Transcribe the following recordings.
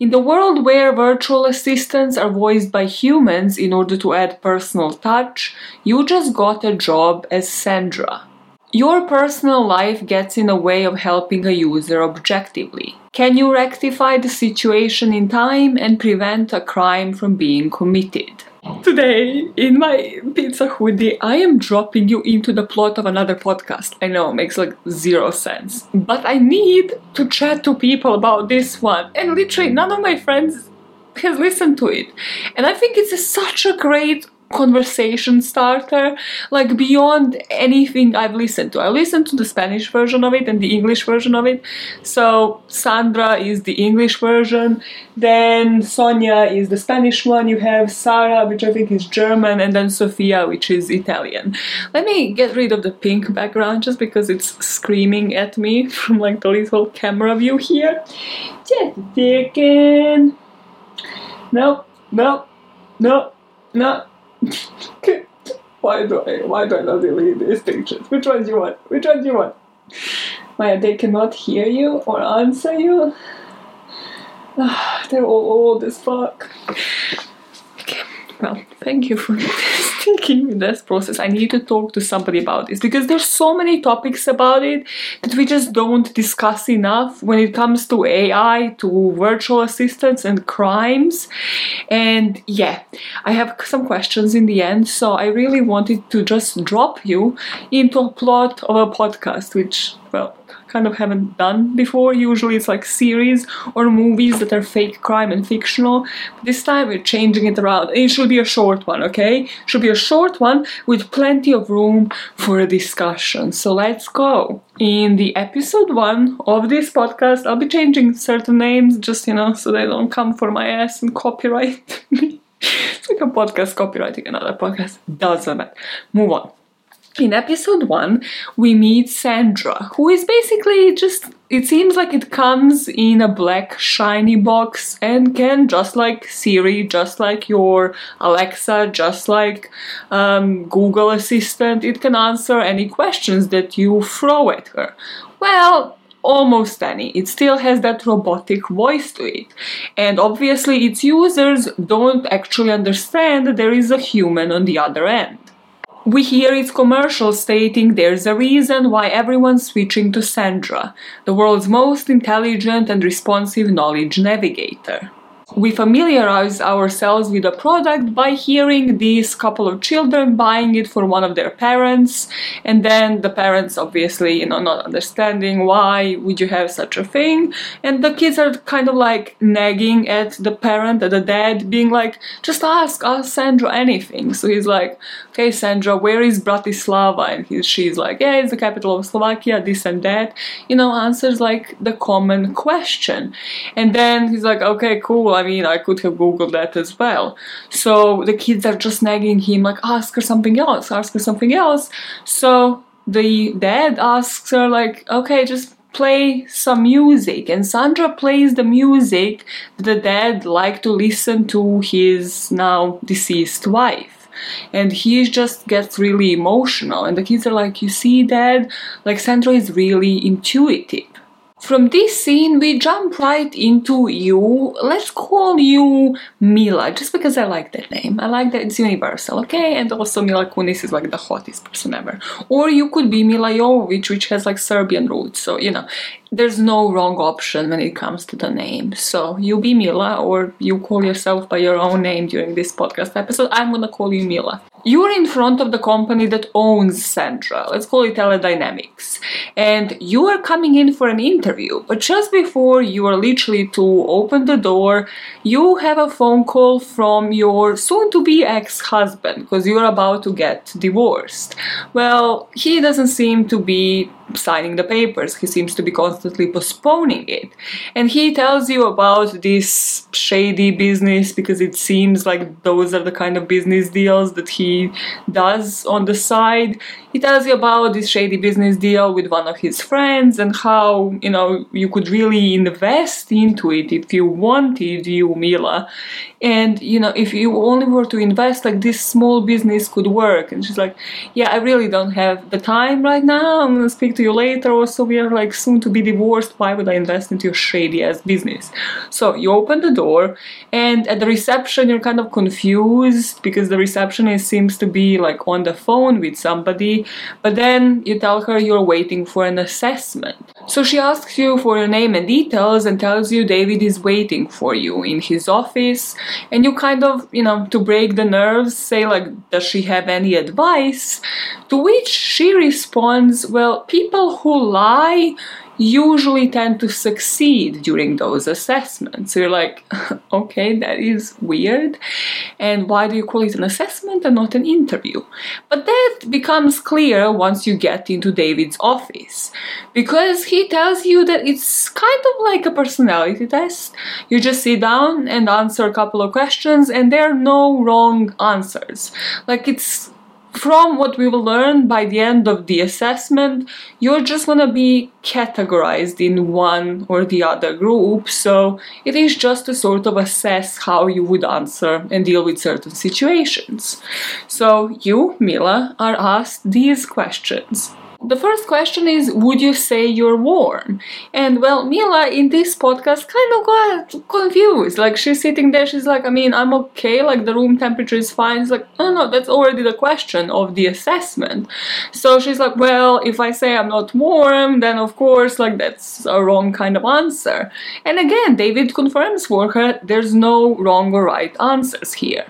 In the world where virtual assistants are voiced by humans in order to add personal touch, you just got a job as Sandra. Your personal life gets in the way of helping a user objectively. Can you rectify the situation in time and prevent a crime from being committed? Today, in my pizza hoodie, I am dropping you into the plot of another podcast. I know, it makes like zero sense. But I need to chat to people about this one. And literally, none of my friends has listened to it. And I think it's a, such a great conversation starter like beyond anything I've listened to. I listened to the Spanish version of it and the English version of it. So Sandra is the English version, then Sonia is the Spanish one. You have Sarah, which I think is German, and then Sofia, which is Italian. Let me get rid of the pink background just because it's screaming at me from like the little camera view here. Just a second. No, no, no, no. why do I why do I not delete these pictures? Which ones you want? Which ones you want? Maya, they cannot hear you or answer you. They're all old as fuck. Okay, well, thank you for sticking with this process. I need to talk to somebody about this because there's so many topics about it that we just don't discuss enough when it comes to AI, to virtual assistants and crimes. And yeah, I have some questions in the end, so I really wanted to just drop you into a plot of a podcast, which, well, kind of haven't done before. Usually it's like series or movies that are fake crime and fictional. This time we're changing it around. It should be a short one, okay? Should be a short one with plenty of room for a discussion. So let's go. In the episode one of this podcast, I'll be changing certain names just, you know, so they don't come for my ass and copyright me. it's like a podcast copywriting another podcast. Doesn't matter. Move on in episode one, we meet Sandra, who is basically just, it seems like it comes in a black shiny box and can, just like Siri, just like your Alexa, just like um, Google Assistant, it can answer any questions that you throw at her. Well, almost any. It still has that robotic voice to it. And obviously, its users don't actually understand that there is a human on the other end. We hear its commercial stating there's a reason why everyone's switching to Sandra, the world's most intelligent and responsive knowledge navigator. We familiarize ourselves with the product by hearing these couple of children buying it for one of their parents and then the parents obviously you know not understanding why would you have such a thing and the kids are kind of like nagging at the parent at the dad being like just ask ask sandra anything. So he's like okay sandra where is bratislava? And he, she's like yeah it's the capital of slovakia this and that. You know answers like the common question. And then he's like okay cool I mean, I could have googled that as well. So the kids are just nagging him, like, ask her something else, ask her something else. So the dad asks her, like, okay, just play some music. And Sandra plays the music the dad liked to listen to his now deceased wife and he just gets really emotional. And the kids are like you see dad? Like Sandra is really intuitive from this scene, we jump right into you. Let's call you Mila, just because I like that name. I like that it's universal, okay? And also Mila Kunis is like the hottest person ever. Or you could be Milla Jovovich, which has like Serbian roots, so you know, there's no wrong option when it comes to the name. So you be Mila, or you call yourself by your own name during this podcast episode. I'm gonna call you Mila. You're in front of the company that owns Sandra, let's call it Teledynamics, and you are coming in for an interview. But just before you are literally to open the door, you have a phone call from your soon to be ex husband because you're about to get divorced. Well, he doesn't seem to be signing the papers. He seems to be constantly postponing it. And he tells you about this shady business because it seems like those are the kind of business deals that he does on the side. He tells you about this shady business deal with one of his friends and how, you know, you could really invest into it if you wanted, you, Mila. And, you know, if you only were to invest, like this small business could work. And she's like, yeah, I really don't have the time right now. I'm gonna speak to you later. Also, we are like soon to be divorced. Why would I invest into your shady ass business? So you open the door, and at the reception, you're kind of confused because the receptionist seems to be like on the phone with somebody. But then you tell her you're waiting for an assessment. So she asks you for your name and details and tells you David is waiting for you in his office. And you kind of, you know, to break the nerves, say, like, does she have any advice? To which she responds, well, people who lie usually tend to succeed during those assessments. So you're like, okay, that is weird. And why do you call it an assessment and not an interview? But that becomes clear once you get into David's office because he tells you that it's kind of like a personality test. You just sit down and answer a couple of questions, and there are no wrong answers. Like it's from what we will learn by the end of the assessment, you're just gonna be categorized in one or the other group. So it is just to sort of assess how you would answer and deal with certain situations. So you, Mila, are asked these questions. The first question is Would you say you're warm? And well, Mila in this podcast kind of got confused. Like she's sitting there, she's like, I mean, I'm okay, like the room temperature is fine. It's like, oh no, that's already the question of the assessment. So she's like, Well, if I say I'm not warm, then of course, like that's a wrong kind of answer. And again, David confirms for her there's no wrong or right answers here.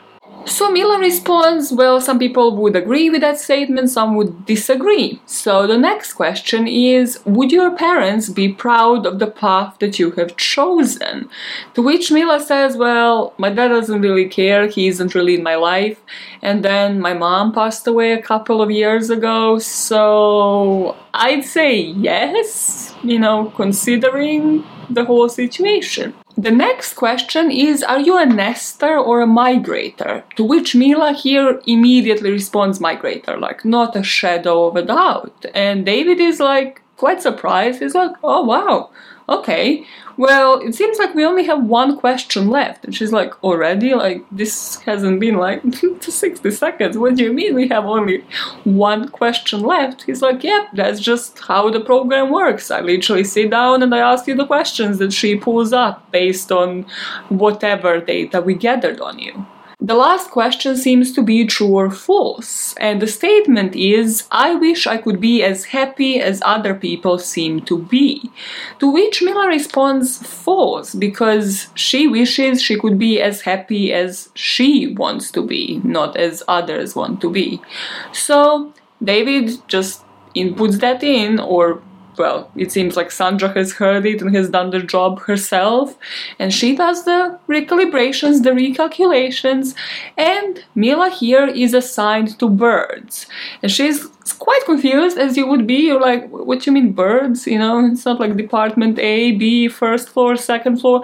So Mila responds, well, some people would agree with that statement, some would disagree. So the next question is, would your parents be proud of the path that you have chosen? To which Mila says, well, my dad doesn't really care, he isn't really in my life. And then my mom passed away a couple of years ago, so I'd say yes, you know, considering the whole situation. The next question is Are you a nester or a migrator? To which Mila here immediately responds migrator, like not a shadow of a doubt. And David is like quite surprised. He's like, Oh wow, okay, well, it seems like we only have one question left. And she's like, already? Like, this hasn't been like 60 seconds. What do you mean we have only one question left? He's like, yep, that's just how the program works. I literally sit down and I ask you the questions that she pulls up based on whatever data we gathered on you. The last question seems to be true or false, and the statement is I wish I could be as happy as other people seem to be. To which Mila responds false because she wishes she could be as happy as she wants to be, not as others want to be. So David just inputs that in or well, it seems like Sandra has heard it and has done the job herself, and she does the recalibrations, the recalculations, and Mila here is assigned to birds. And she's quite confused as you would be. You're like, what you mean birds? You know, it's not like department A, B, first floor, second floor.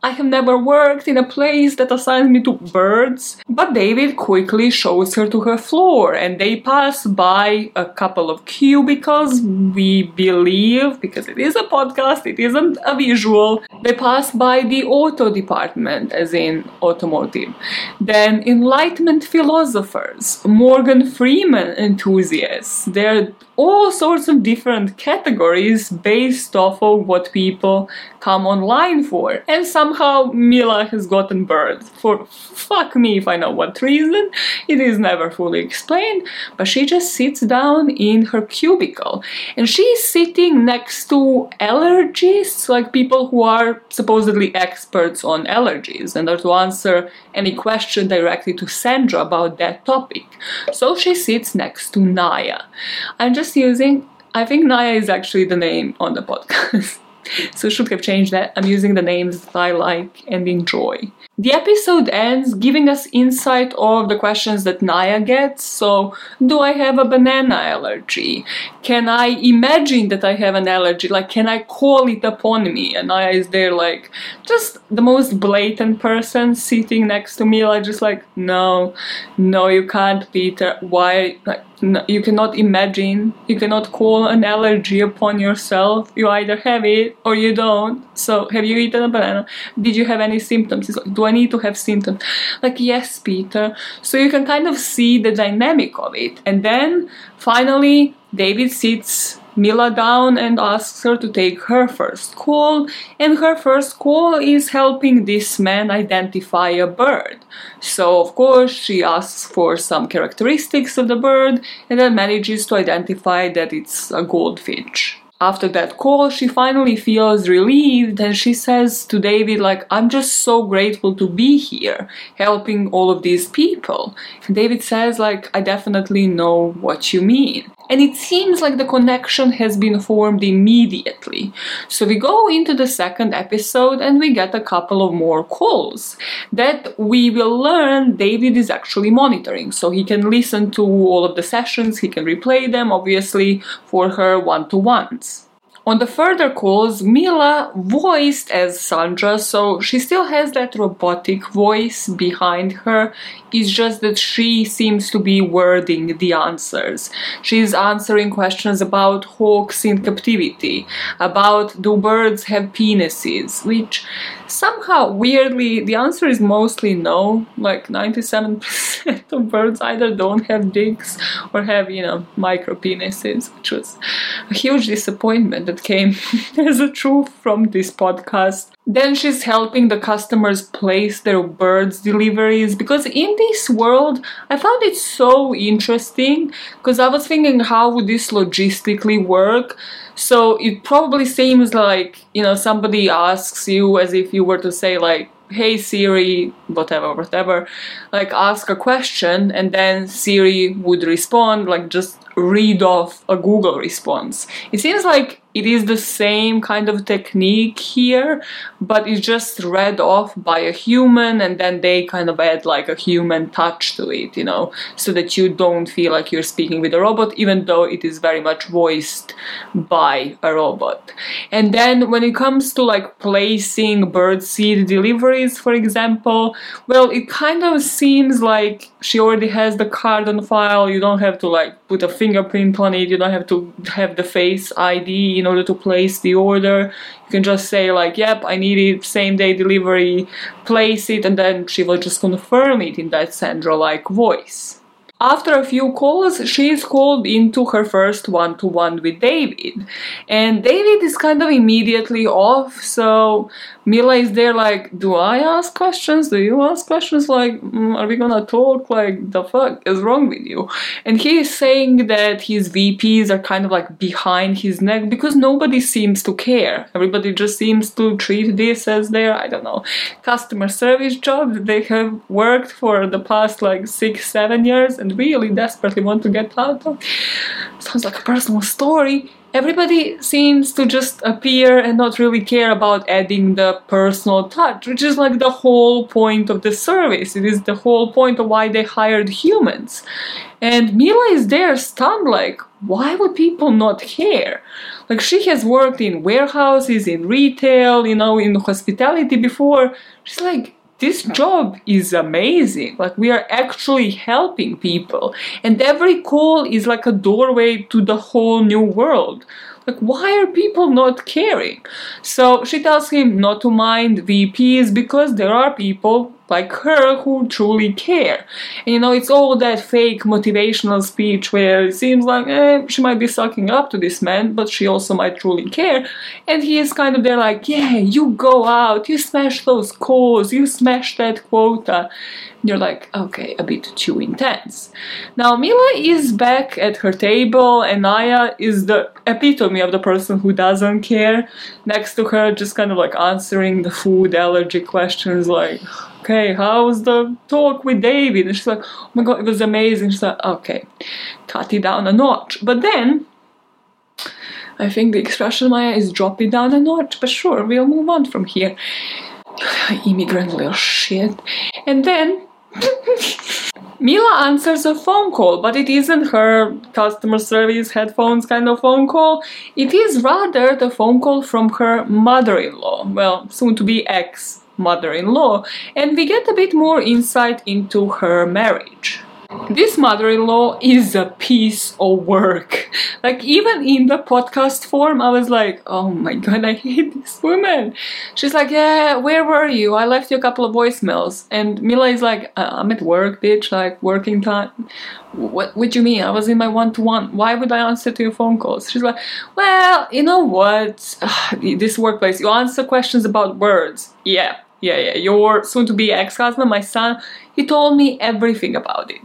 I have never worked in a place that assigns me to birds. But David quickly shows her to her floor and they pass by a couple of cubicles. We believe, because it is a podcast, it isn't a visual, they pass by the auto department, as in automotive. Then Enlightenment philosophers, Morgan Freeman enthusiasts. They're all sorts of different categories based off of what people come online for. And somehow Mila has gotten burned. For fuck me if I know what reason. It is never fully explained. But she just sits down in her cubicle. And she's sitting next to allergists, like people who are supposedly experts on allergies and are to answer any question directly to Sandra about that topic. So she sits next to Naya. I'm just using, I think Naya is actually the name on the podcast. so should have changed that. I'm using the names that I like and enjoy. The episode ends giving us insight of the questions that Naya gets. So, do I have a banana allergy? Can I imagine that I have an allergy? Like, can I call it upon me? And Naya is there, like, just the most blatant person sitting next to me, like, just like, no, no, you can't, Peter. Why? Like, no, you cannot imagine, you cannot call an allergy upon yourself. You either have it or you don't. So, have you eaten a banana? Did you have any symptoms? Like, do I need to have symptoms? Like, yes, Peter. So you can kind of see the dynamic of it. And then finally, David sits Mila down and asks her to take her first call, and her first call is helping this man identify a bird. So, of course, she asks for some characteristics of the bird and then manages to identify that it's a goldfinch after that call, she finally feels relieved and she says to David, like, I'm just so grateful to be here, helping all of these people. And David says, like, I definitely know what you mean. And it seems like the connection has been formed immediately. So we go into the second episode and we get a couple of more calls that we will learn David is actually monitoring. So he can listen to all of the sessions, he can replay them, obviously, for her one to ones. On the further calls, Mila voiced as Sandra, so she still has that robotic voice behind her. It's just that she seems to be wording the answers. She's answering questions about hawks in captivity, about do birds have penises, which somehow weirdly the answer is mostly no. Like 97% of birds either don't have dicks or have, you know, micro penises, which was a huge disappointment that came as a truth from this podcast. Then she's helping the customers place their birds deliveries because in this world I found it so interesting because I was thinking how would this logistically work. So it probably seems like, you know, somebody asks you as if you were to say like hey Siri, whatever, whatever, like ask a question, and then Siri would respond, like just read off a Google response. It seems like it is the same kind of technique here, but it's just read off by a human and then they kind of add like a human touch to it, you know, so that you don't feel like you're speaking with a robot, even though it is very much voiced by a robot. And then when it comes to like placing bird seed deliveries, for example, well, it kind of seems like she already has the card on file, you don't have to like put a fingerprint on it, you don't have to have the face ID in order to place the order. You can just say like, yep, I need it, same day delivery, place it, and then she will just confirm it in that Sandra-like voice. After a few calls, she is called into her first one to one with David. And David is kind of immediately off, so Mila is there like, Do I ask questions? Do you ask questions? Like, mm, are we gonna talk? Like, the fuck is wrong with you? And he is saying that his VPs are kind of like behind his neck because nobody seems to care. Everybody just seems to treat this as their, I don't know, customer service job that they have worked for the past like six, seven years and really desperately want to get out of. Sounds like a personal story. Everybody seems to just appear and not really care about adding the personal touch, which is like the whole point of the service. It is the whole point of why they hired humans. And Mila is there stunned, like, why would people not care? Like, she has worked in warehouses, in retail, you know, in hospitality before. She's like, this job is amazing. Like, we are actually helping people. And every call is like a doorway to the whole new world. Like, why are people not caring? So she tells him not to mind VPs because there are people like her who truly care. And, you know, it's all that fake motivational speech where it seems like eh, she might be sucking up to this man, but she also might truly care. And he is kind of there like, yeah, you go out, you smash those calls, you smash that quota. And you're like, okay, a bit too intense. Now, Mila is back at her table, and Naya is the epitome of the person who doesn't care. Next to her, just kind of like answering the food allergy questions, like, okay, how's the talk with David? And she's like, oh my god, it was amazing. She's like, okay, cut it down a notch. But then, I think the expression Maya is drop it down a notch, but sure, we'll move on from here. Immigrant little shit. And then, Mila answers a phone call, but it isn't her customer service headphones kind of phone call. It is rather the phone call from her mother in law, well, soon to be ex mother in law, and we get a bit more insight into her marriage. This mother-in-law is a piece of work. Like even in the podcast form, I was like, oh my god, I hate this woman. She's like, yeah, where were you? I left you a couple of voicemails. And Mila is like, uh, I'm at work, bitch, like working time. What would you mean? I was in my one-to-one. Why would I answer to your phone calls? She's like, well, you know what? this workplace, you answer questions about words. Yeah, yeah, yeah. Your soon-to-be ex-husband, my son, he told me everything about it.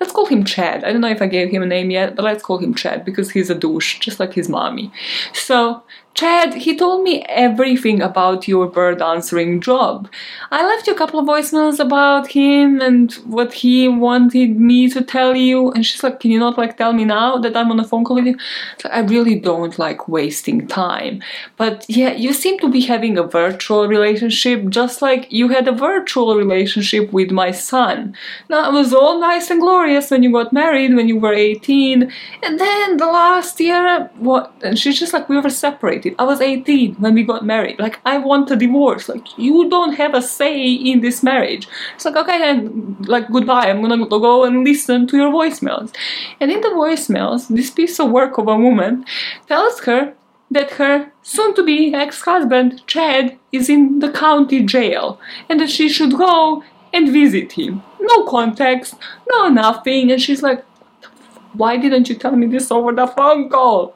Let's call him Chad. I don't know if I gave him a name yet, but let's call him Chad because he's a douche, just like his mommy. So Chad, he told me everything about your bird answering job. I left you a couple of voicemails about him and what he wanted me to tell you. And she's like, Can you not like tell me now that I'm on a phone call with you? So I really don't like wasting time. But yeah, you seem to be having a virtual relationship just like you had a virtual relationship with my son. Now it was all nice and glorious when you got married when you were 18. And then the last year, what? And she's just like, We were separated. I was 18 when we got married. Like, I want a divorce. Like, you don't have a say in this marriage. It's like, okay, then, like, goodbye. I'm gonna go and listen to your voicemails. And in the voicemails, this piece of work of a woman tells her that her soon to be ex husband, Chad, is in the county jail and that she should go and visit him. No context, no nothing. And she's like, why didn't you tell me this over the phone call?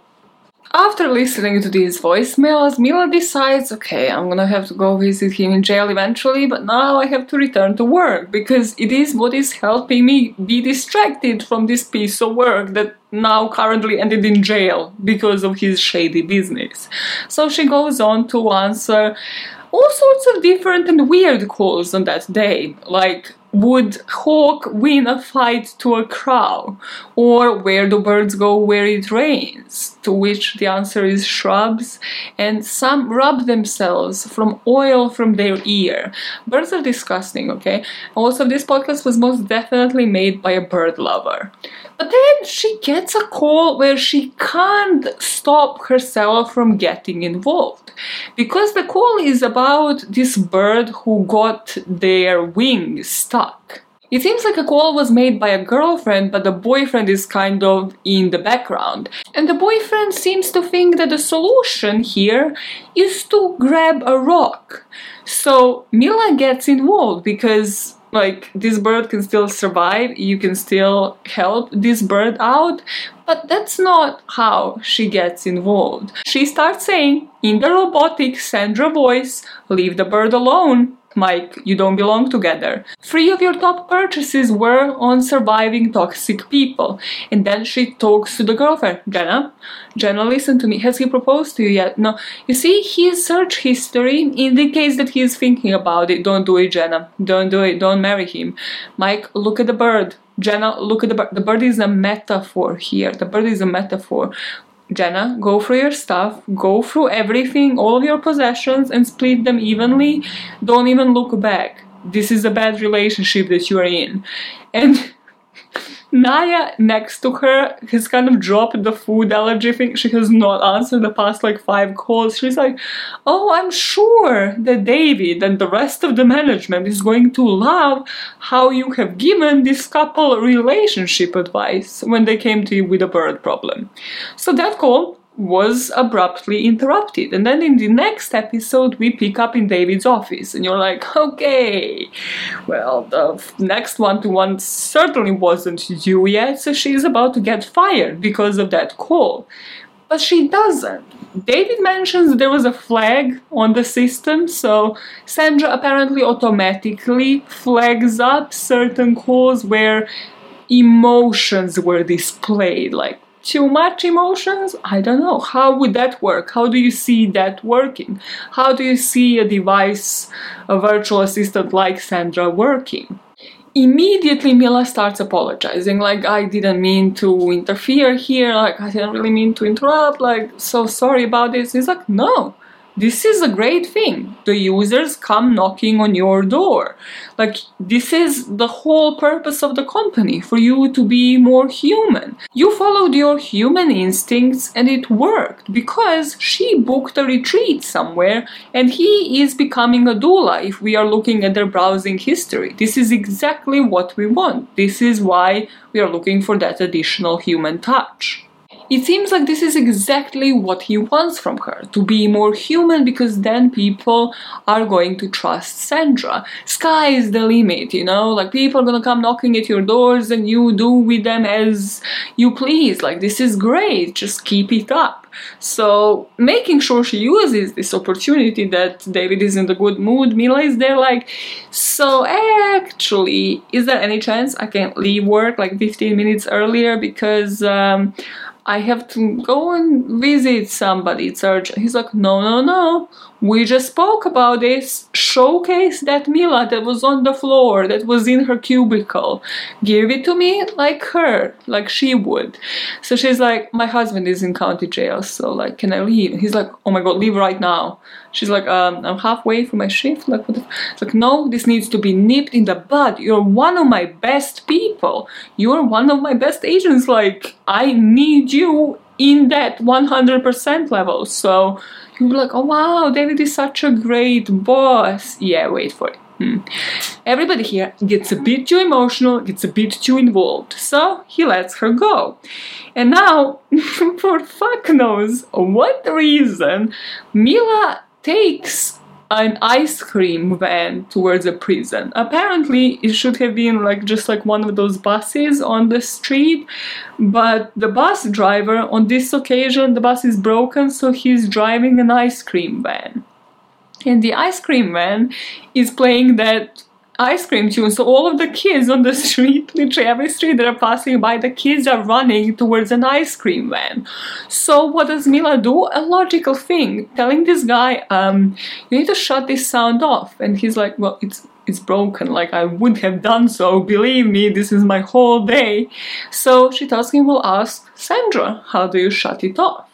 After listening to these voicemails, Mila decides, okay, I'm gonna have to go visit him in jail eventually, but now I have to return to work because it is what is helping me be distracted from this piece of work that now currently ended in jail because of his shady business. So she goes on to answer all sorts of different and weird calls on that day, like would hawk win a fight to a crow? Or where do birds go where it rains? To which the answer is shrubs, and some rub themselves from oil from their ear. Birds are disgusting, okay? Also, this podcast was most definitely made by a bird lover. But then she gets a call where she can't stop herself from getting involved. Because the call is about this bird who got their wing stuck. It seems like a call was made by a girlfriend, but the boyfriend is kind of in the background. And the boyfriend seems to think that the solution here is to grab a rock. So Mila gets involved because like this bird can still survive you can still help this bird out but that's not how she gets involved. She starts saying in the robotic sandra voice leave the bird alone Mike, you don't belong together. Three of your top purchases were on surviving toxic people. And then she talks to the girlfriend, Jenna. Jenna, listen to me. Has he proposed to you yet? No. You see, his search history indicates that he is thinking about it. Don't do it, Jenna. Don't do it. Don't marry him. Mike, look at the bird. Jenna, look at the bird. The bird is a metaphor here. The bird is a metaphor. Jenna, go through your stuff, go through everything, all of your possessions, and split them evenly. Don't even look back. This is a bad relationship that you are in. And Naya next to her has kind of dropped the food allergy thing. She has not answered the past like five calls. She's like, Oh, I'm sure that David and the rest of the management is going to love how you have given this couple relationship advice when they came to you with a bird problem. So that call was abruptly interrupted. And then in the next episode, we pick up in David's office, and you're like, okay, well, the next one to one certainly wasn't you yet, so she's about to get fired because of that call. But she doesn't. David mentions there was a flag on the system, so Sandra apparently automatically flags up certain calls where emotions were displayed, like too much emotions? I don't know. How would that work? How do you see that working? How do you see a device, a virtual assistant like Sandra working? Immediately, Mila starts apologizing, like, I didn't mean to interfere here, like, I didn't really mean to interrupt, like, so sorry about this. He's like, no, this is a great thing. The users come knocking on your door. Like, this is the whole purpose of the company for you to be more human. You followed your human instincts and it worked because she booked a retreat somewhere and he is becoming a doula if we are looking at their browsing history. This is exactly what we want. This is why we are looking for that additional human touch. It seems like this is exactly what he wants from her to be more human because then people are going to trust Sandra. Sky is the limit, you know, like people are gonna come knocking at your doors and you do with them as you please. Like, this is great, just keep it up. So, making sure she uses this opportunity that David is in the good mood, Mila is there, like, so actually, is there any chance I can leave work like 15 minutes earlier because um, I have to go and visit somebody. It's urgent. He's like, no, no, no. We just spoke about this. Showcase that Mila that was on the floor, that was in her cubicle. Give it to me like her, like she would. So she's like, my husband is in county jail, so like, can I leave? He's like, oh my god, leave right now. She's like, um, I'm halfway through my shift. Like, what the? It's like, no, this needs to be nipped in the bud. You're one of my best people. You're one of my best agents. Like, I need you in that 100% level. So you'll be like, oh wow, David is such a great boss. Yeah, wait for it. Hmm. Everybody here gets a bit too emotional, gets a bit too involved, so he lets her go. And now, for fuck knows what reason, Mila takes an ice cream van towards a prison. Apparently, it should have been like just like one of those buses on the street, but the bus driver on this occasion, the bus is broken, so he's driving an ice cream van. And the ice cream van is playing that ice cream tune. So all of the kids on the street, literally every street that are passing by, the kids are running towards an ice cream van. So what does Mila do? A logical thing, telling this guy, um, you need to shut this sound off. And he's like, well, it's it's broken. Like I would have done so. Believe me, this is my whole day. So she tells him, well, ask Sandra, how do you shut it off?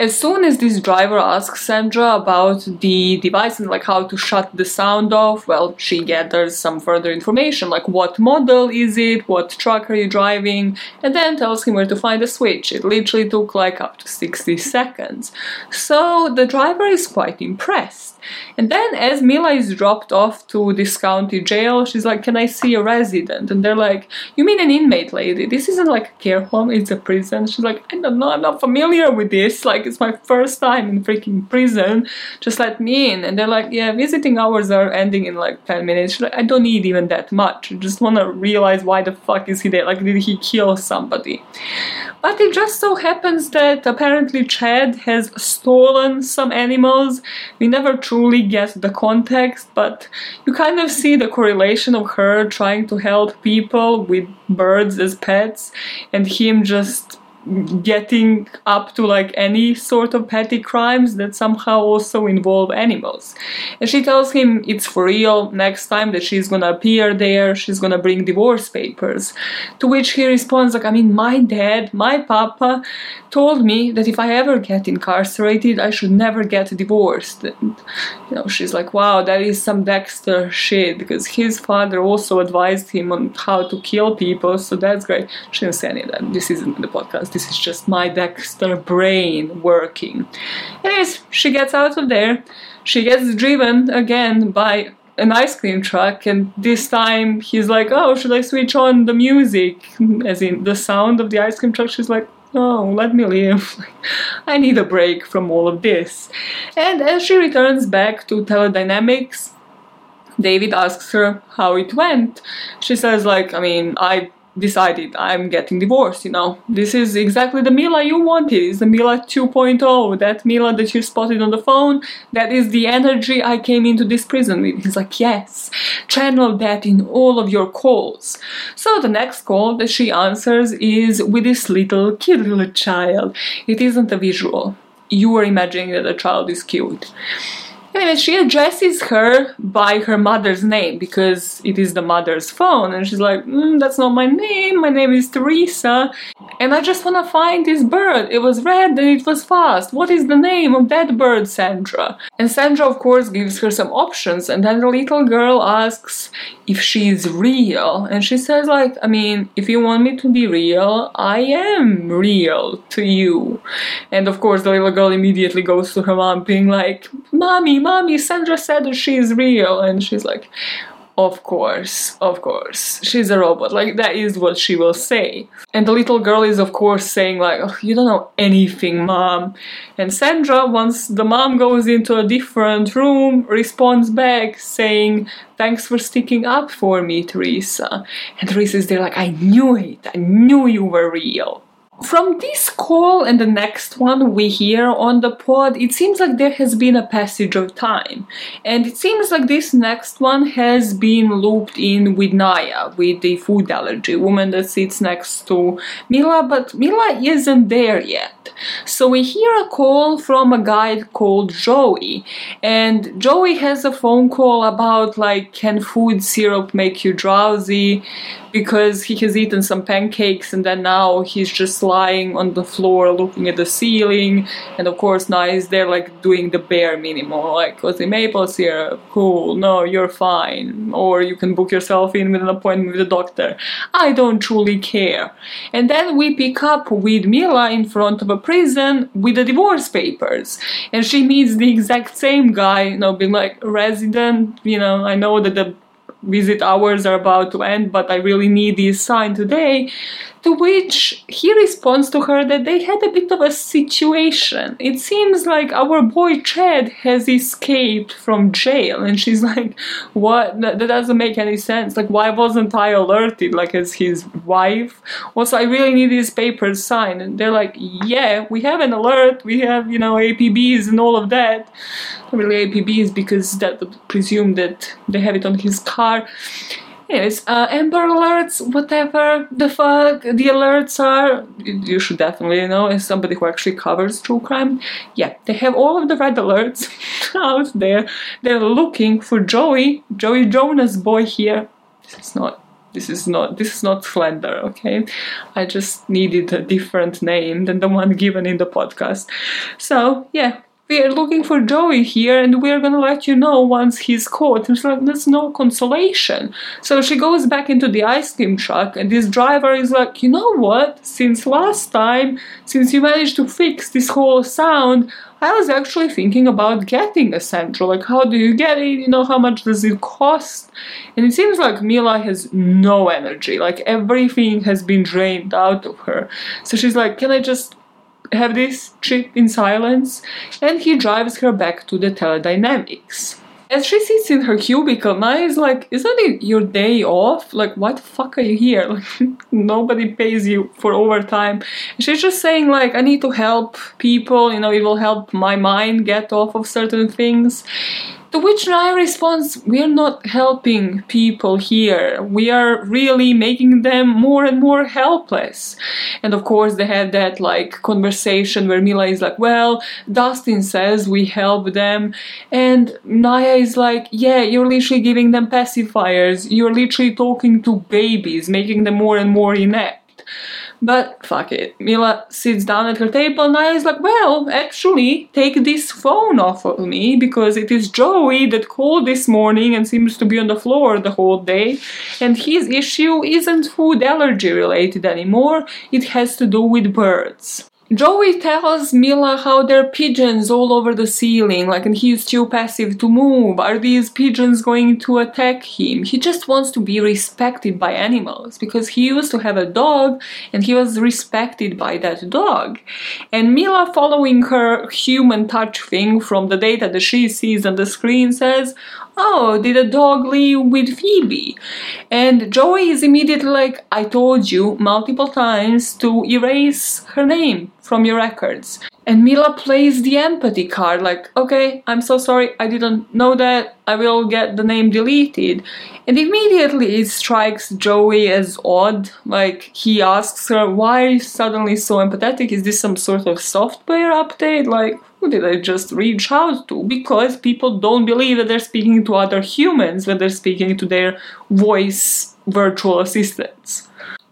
As soon as this driver asks Sandra about the device and like how to shut the sound off, well, she gathers some further information like what model is it, what truck are you driving, and then tells him where to find the switch. It literally took like up to 60 seconds. So the driver is quite impressed. And then as Mila is dropped off to this county jail, she's like, Can I see a resident? And they're like, You mean an inmate lady? This isn't like a care home, it's a prison. She's like, I don't know, I'm not familiar with this. Like, it's my first time in freaking prison. Just let me in. And they're like, Yeah, visiting hours are ending in like 10 minutes. She's like, I don't need even that much. I just want to realize why the fuck is he there? Like, did he kill somebody? But it just so happens that apparently Chad has stolen some animals. We never truly get the context, but you kind of see the correlation of her trying to help people with birds as pets and him just getting up to like any sort of petty crimes that somehow also involve animals. And she tells him it's for real next time that she's gonna appear there, she's gonna bring divorce papers. To which he responds like, I mean, my dad, my papa told me that if I ever get incarcerated, I should never get divorced. And, you know, she's like, wow, that is some Dexter shit because his father also advised him on how to kill people, so that's great. She didn't say any of that. This isn't the podcast. This is just my Dexter brain working. Anyways, she gets out of there. She gets driven again by an ice cream truck, and this time he's like, Oh, should I switch on the music? As in the sound of the ice cream truck. She's like, Oh, let me live. I need a break from all of this. And as she returns back to teledynamics, David asks her how it went. She says, like, I mean, I decided I'm getting divorced, you know. This is exactly the Mila you wanted. It's the Mila 2.0, that Mila that you spotted on the phone. That is the energy I came into this prison with. He's like, yes, channel that in all of your calls. So the next call that she answers is with this little cute little child. It isn't a visual. You are imagining that a child is cute. Anyway, she addresses her by her mother's name because it is the mother's phone, and she's like, mm, "That's not my name. My name is Teresa." And I just wanna find this bird. It was red and it was fast. What is the name of that bird, Sandra? And Sandra, of course, gives her some options, and then the little girl asks if she's real. And she says, like, I mean, if you want me to be real, I am real to you. And of course, the little girl immediately goes to her mom, being like, Mommy, Mommy, Sandra said that she's real. And she's like, of course, of course, she's a robot. Like, that is what she will say. And the little girl is, of course, saying, like, oh, you don't know anything, mom. And Sandra, once the mom goes into a different room, responds back saying, thanks for sticking up for me, Teresa. And Teresa is there, like, I knew it, I knew you were real. From this call and the next one we hear on the pod, it seems like there has been a passage of time. And it seems like this next one has been looped in with Naya, with the food allergy woman that sits next to Mila, but Mila isn't there yet. So we hear a call from a guy called Joey, and Joey has a phone call about like, can food syrup make you drowsy? Because he has eaten some pancakes and then now he's just lying on the floor looking at the ceiling, and of course now is there like doing the bare minimum, like, was the maple syrup? Cool, no, you're fine. Or you can book yourself in with an appointment with a doctor. I don't truly care. And then we pick up with Mila in front of a prison with the divorce papers. And she meets the exact same guy, you know, being like, resident, you know, I know that the visit hours are about to end, but I really need this sign today. To which he responds to her that they had a bit of a situation. It seems like our boy Chad has escaped from jail, and she's like, What? That, doesn't make any sense. Like, why wasn't I alerted, like, as his wife? Also, I really need these papers signed. And they're like, Yeah, we have an alert, we have, you know, APBs and all of that. Not really APBs because that would presume that they have it on his car. Anyways, uh, Amber Alerts, whatever the fuck the alerts are, you should definitely know as somebody who actually covers true crime. Yeah, they have all of the red alerts out there. They're looking for Joey, Joey Jonas boy here. This is not this is not this is not slender okay i just needed a different name than the one given in the podcast so yeah we are looking for Joey here and we're gonna let you know once he's caught. And she's like, there's no consolation. So she goes back into the ice cream truck and this driver is like, you know what? Since last time, since you managed to fix this whole sound, I was actually thinking about getting a Sandra. Like, how do you get it? You know, how much does it cost? And it seems like Mila has no energy. Like, everything has been drained out of her. So she's like, can I just have this trip in silence, and he drives her back to the teledynamics. As she sits in her cubicle, Naya is like, Isn't it your day off? Like, why the fuck are you here? Like, nobody pays you for overtime. And she's just saying, like, I need to help people, you know, it will help my mind get off of certain things. To which Naya responds, We're not helping people here. We are really making them more and more helpless. And of course, they have that like conversation where Mila is like, Well, Dustin says we help them. And Naya is like, Yeah, you're literally giving them pacifiers. You're literally talking to babies, making them more and more inept. But fuck it. Mila sits down at her table and Naya is like, well, actually, take this phone off of me because it is Joey that called this morning and seems to be on the floor the whole day. And his issue isn't food allergy related anymore, it has to do with birds. Joey tells Mila how there are pigeons all over the ceiling, like, and he's too passive to move. Are these pigeons going to attack him? He just wants to be respected by animals because he used to have a dog and he was respected by that dog. And Mila, following her human touch thing from the data that she sees on the screen, says, Oh, did a dog leave with Phoebe? And Joey is immediately like, I told you multiple times to erase her name from your records. And Mila plays the empathy card, like, okay, I'm so sorry, I didn't know that, I will get the name deleted. And immediately it strikes Joey as odd, like, he asks her, why suddenly so empathetic? Is this some sort of software update? Like, who did I just reach out to? Because people don't believe that they're speaking to other humans when they're speaking to their voice virtual assistants.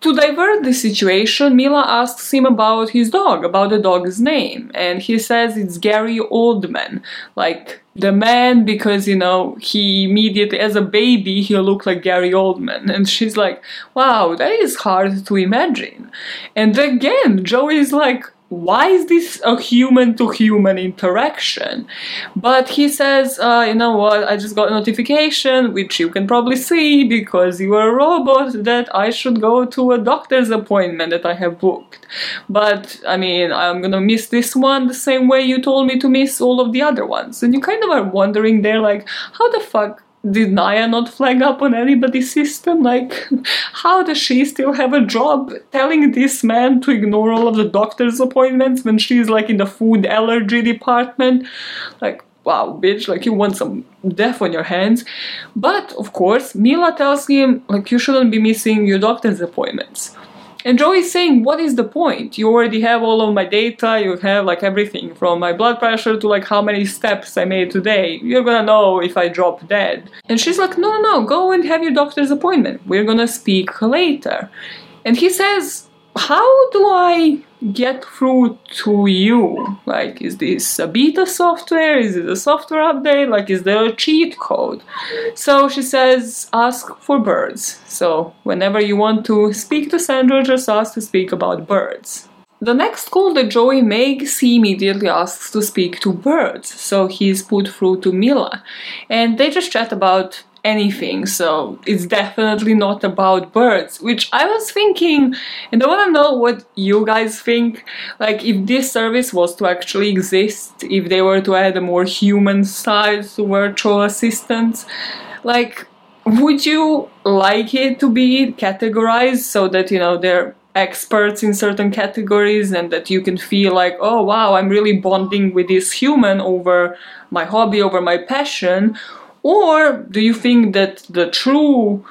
To divert the situation, Mila asks him about his dog, about the dog's name, and he says it's Gary Oldman, like the man because you know he immediately as a baby he looked like Gary Oldman. And she's like wow that is hard to imagine. And again Joey is like why is this a human to human interaction? But he says, uh, you know what, I just got a notification, which you can probably see because you are a robot, that I should go to a doctor's appointment that I have booked. But I mean, I'm gonna miss this one the same way you told me to miss all of the other ones. And you kind of are wondering there, like, how the fuck did Naya not flag up on anybody's system? Like, how does she still have a job telling this man to ignore all of the doctor's appointments when she's like in the food allergy department? Like, wow, bitch, like you want some death on your hands. But of course, Mila tells him, like, you shouldn't be missing your doctor's appointments. And Joe is saying, what is the point? You already have all of my data, you have like everything from my blood pressure to like how many steps I made today. You're gonna know if I drop dead. And she's like, no, no, no, go and have your doctor's appointment. We're gonna speak later. And he says, how do I get through to you? Like, is this a beta software? Is it a software update? Like, is there a cheat code? So she says, ask for birds. So, whenever you want to speak to Sandra, just ask to speak about birds. The next call that Joey makes, he immediately asks to speak to birds, so he's put through to Mila. And they just chat about anything, so it's definitely not about birds, which I was thinking, and I want to know what you guys think. Like, if this service was to actually exist, if they were to add a more human side to virtual assistants, like, would you like it to be categorized so that, you know, they're experts in certain categories and that you can feel like, oh wow, I'm really bonding with this human over my hobby, over my passion? Or do you think that the true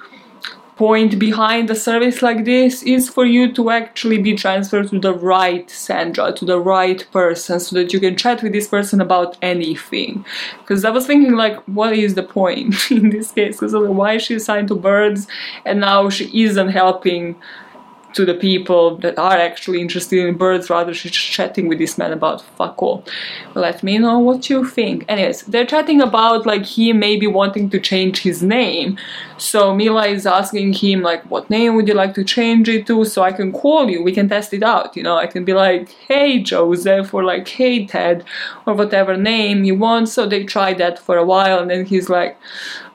point behind a service like this is for you to actually be transferred to the right Sandra, to the right person, so that you can chat with this person about anything. Because I was thinking, like, what is the point in this case? Because why is she assigned to birds and now she isn't helping to the people that are actually interested in birds rather she's chatting with this man about fuck all. Let me know what you think. Anyways, they're chatting about like he maybe wanting to change his name. So Mila is asking him like what name would you like to change it to so I can call you, we can test it out, you know, I can be like, hey Joseph or like hey Ted or whatever name you want. So they try that for a while and then he's like,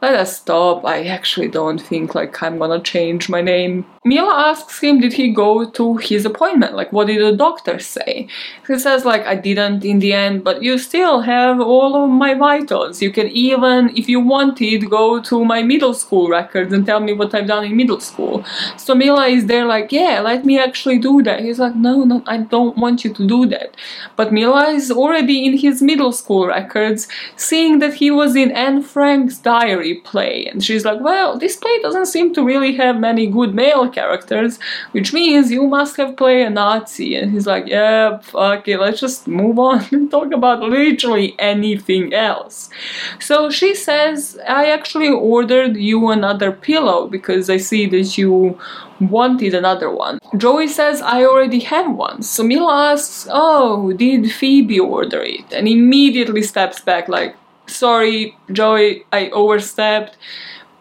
let us stop. I actually don't think like I'm gonna change my name. Mila asks him, did he go to his appointment? Like, what did the doctor say? He says, like, I didn't in the end, but you still have all of my vitals. You can even, if you wanted, go to my middle school records and tell me what I've done in middle school. So Mila is there, like, yeah, let me actually do that. He's like, no, no, I don't want you to do that. But Mila is already in his middle school records, seeing that he was in Anne Frank's diary play. And she's like, well, this play doesn't seem to really have many good male characters, which means you must have played a Nazi. And he's like, yeah, fuck it, let's just move on and talk about literally anything else. So she says, I actually ordered you another pillow because I see that you wanted another one. Joey says, I already have one. So Mila asks, Oh, did Phoebe order it? And immediately steps back, like, sorry, Joey, I overstepped.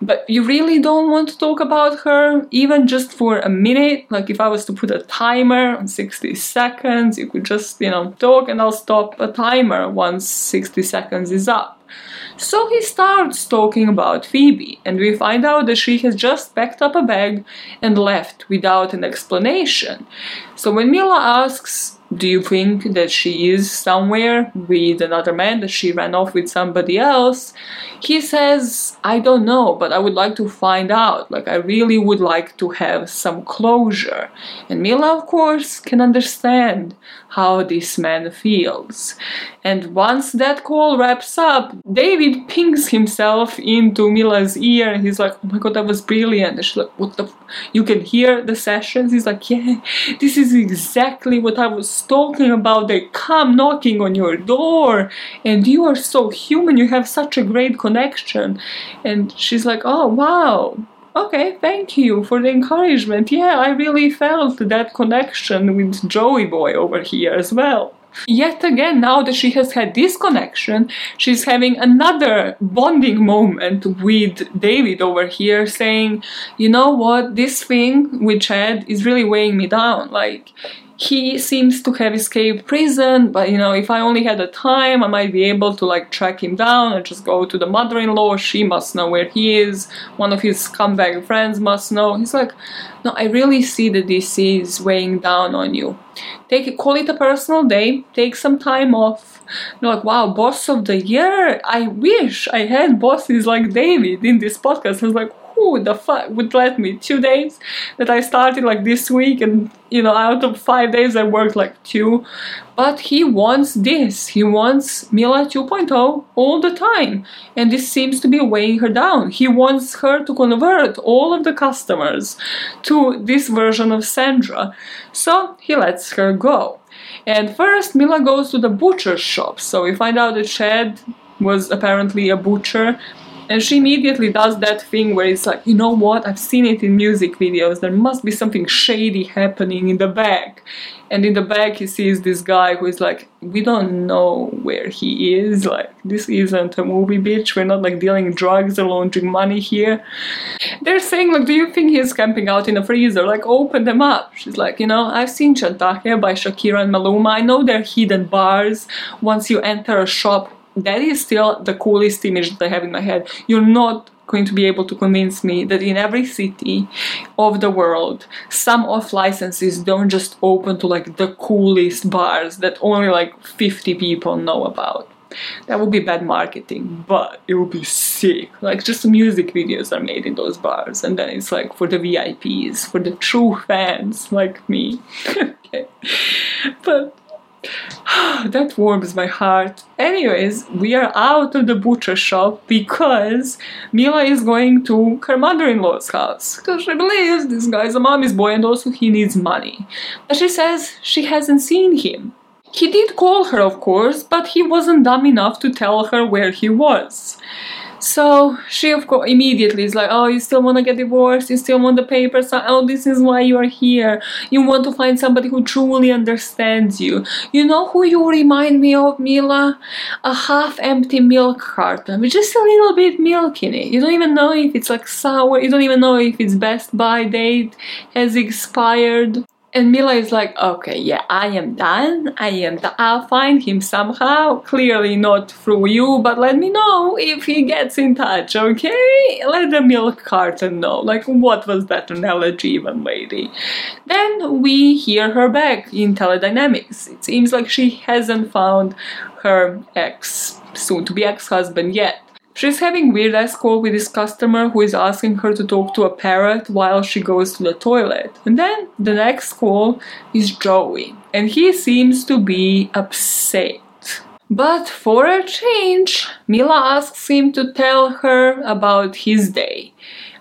But you really don't want to talk about her, even just for a minute. Like, if I was to put a timer on 60 seconds, you could just, you know, talk and I'll stop a timer once 60 seconds is up. So he starts talking about Phoebe, and we find out that she has just packed up a bag and left without an explanation. So when Mila asks, do you think that she is somewhere with another man, that she ran off with somebody else? He says, I don't know, but I would like to find out. Like, I really would like to have some closure. And Mila, of course, can understand how this man feels. And once that call wraps up, David pings himself into Mila's ear and he's like, Oh my god, that was brilliant. And she's like, What the? F-? You can hear the sessions? He's like, Yeah, this is exactly what I was talking about. They come knocking on your door and you are so human. You have such a great connection. And she's like, Oh wow okay, thank you for the encouragement. Yeah, I really felt that connection with Joey Boy over here as well. Yet again, now that she has had this connection, she's having another bonding moment with David over here, saying, You know what, this thing with Chad is really weighing me down. Like, he seems to have escaped prison, but you know, if I only had the time, I might be able to like track him down and just go to the mother in law. She must know where he is. One of his scumbag friends must know. He's like, No, I really see that this is weighing down on you. Take it, call it a personal day, take some time off. You're like, wow, boss of the year. I wish I had bosses like David in this podcast. I was like, who the fuck would let me? Two days that I started like this week and you know out of five days I worked like two. But he wants this. He wants Mila 2.0 all the time. And this seems to be weighing her down. He wants her to convert all of the customers to this version of Sandra. So he lets her go. And first Mila goes to the butcher's shop. So we find out that Chad was apparently a butcher and she immediately does that thing where it's like, you know what, I've seen it in music videos, there must be something shady happening in the back. And in the back, he sees this guy who is like, we don't know where he is. Like, this isn't a movie, bitch. We're not like dealing drugs or laundering money here. They're saying, like, do you think he's camping out in a freezer? Like, open them up. She's like, you know, I've seen Chantaje by Shakira and Maluma. I know they're hidden bars. Once you enter a shop that is still the coolest image that I have in my head. You're not going to be able to convince me that in every city of the world, some off licenses don't just open to like the coolest bars that only like 50 people know about. That would be bad marketing, but it would be sick. Like just music videos are made in those bars, and then it's like for the VIPs, for the true fans like me. okay. But that warms my heart. Anyways, we are out of the butcher shop because Mila is going to her mother-in-law's house because she believes this guy's a mommy's boy and also he needs money. But she says she hasn't seen him. He did call her, of course, but he wasn't dumb enough to tell her where he was. So she, of course, immediately is like, Oh, you still want to get divorced? You still want the papers? Oh, this is why you are here. You want to find somebody who truly understands you. You know who you remind me of, Mila? A half empty milk carton with just a little bit milk in it. You don't even know if it's like sour, you don't even know if its best by date has expired. And Mila is like, okay, yeah, I am done. I am done. I'll find him somehow. Clearly not through you, but let me know if he gets in touch, okay? Let the milk carton know. Like, what was that analogy even, lady? Then we hear her back in teledynamics. It seems like she hasn't found her ex, soon to be ex-husband yet. She's having weird ass call with this customer who is asking her to talk to a parrot while she goes to the toilet. And then the next call is Joey, and he seems to be upset. But for a change, Mila asks him to tell her about his day.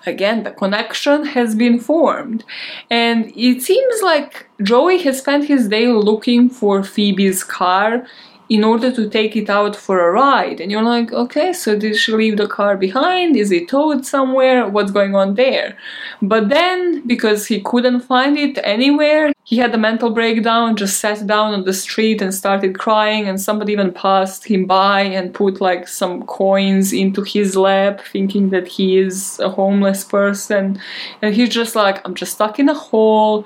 Again, the connection has been formed, and it seems like Joey has spent his day looking for Phoebe's car in order to take it out for a ride. And you're like, okay, so did she leave the car behind? Is it towed somewhere? What's going on there? But then, because he couldn't find it anywhere, he had a mental breakdown, just sat down on the street and started crying. And somebody even passed him by and put like some coins into his lap, thinking that he is a homeless person. And he's just like, I'm just stuck in a hole.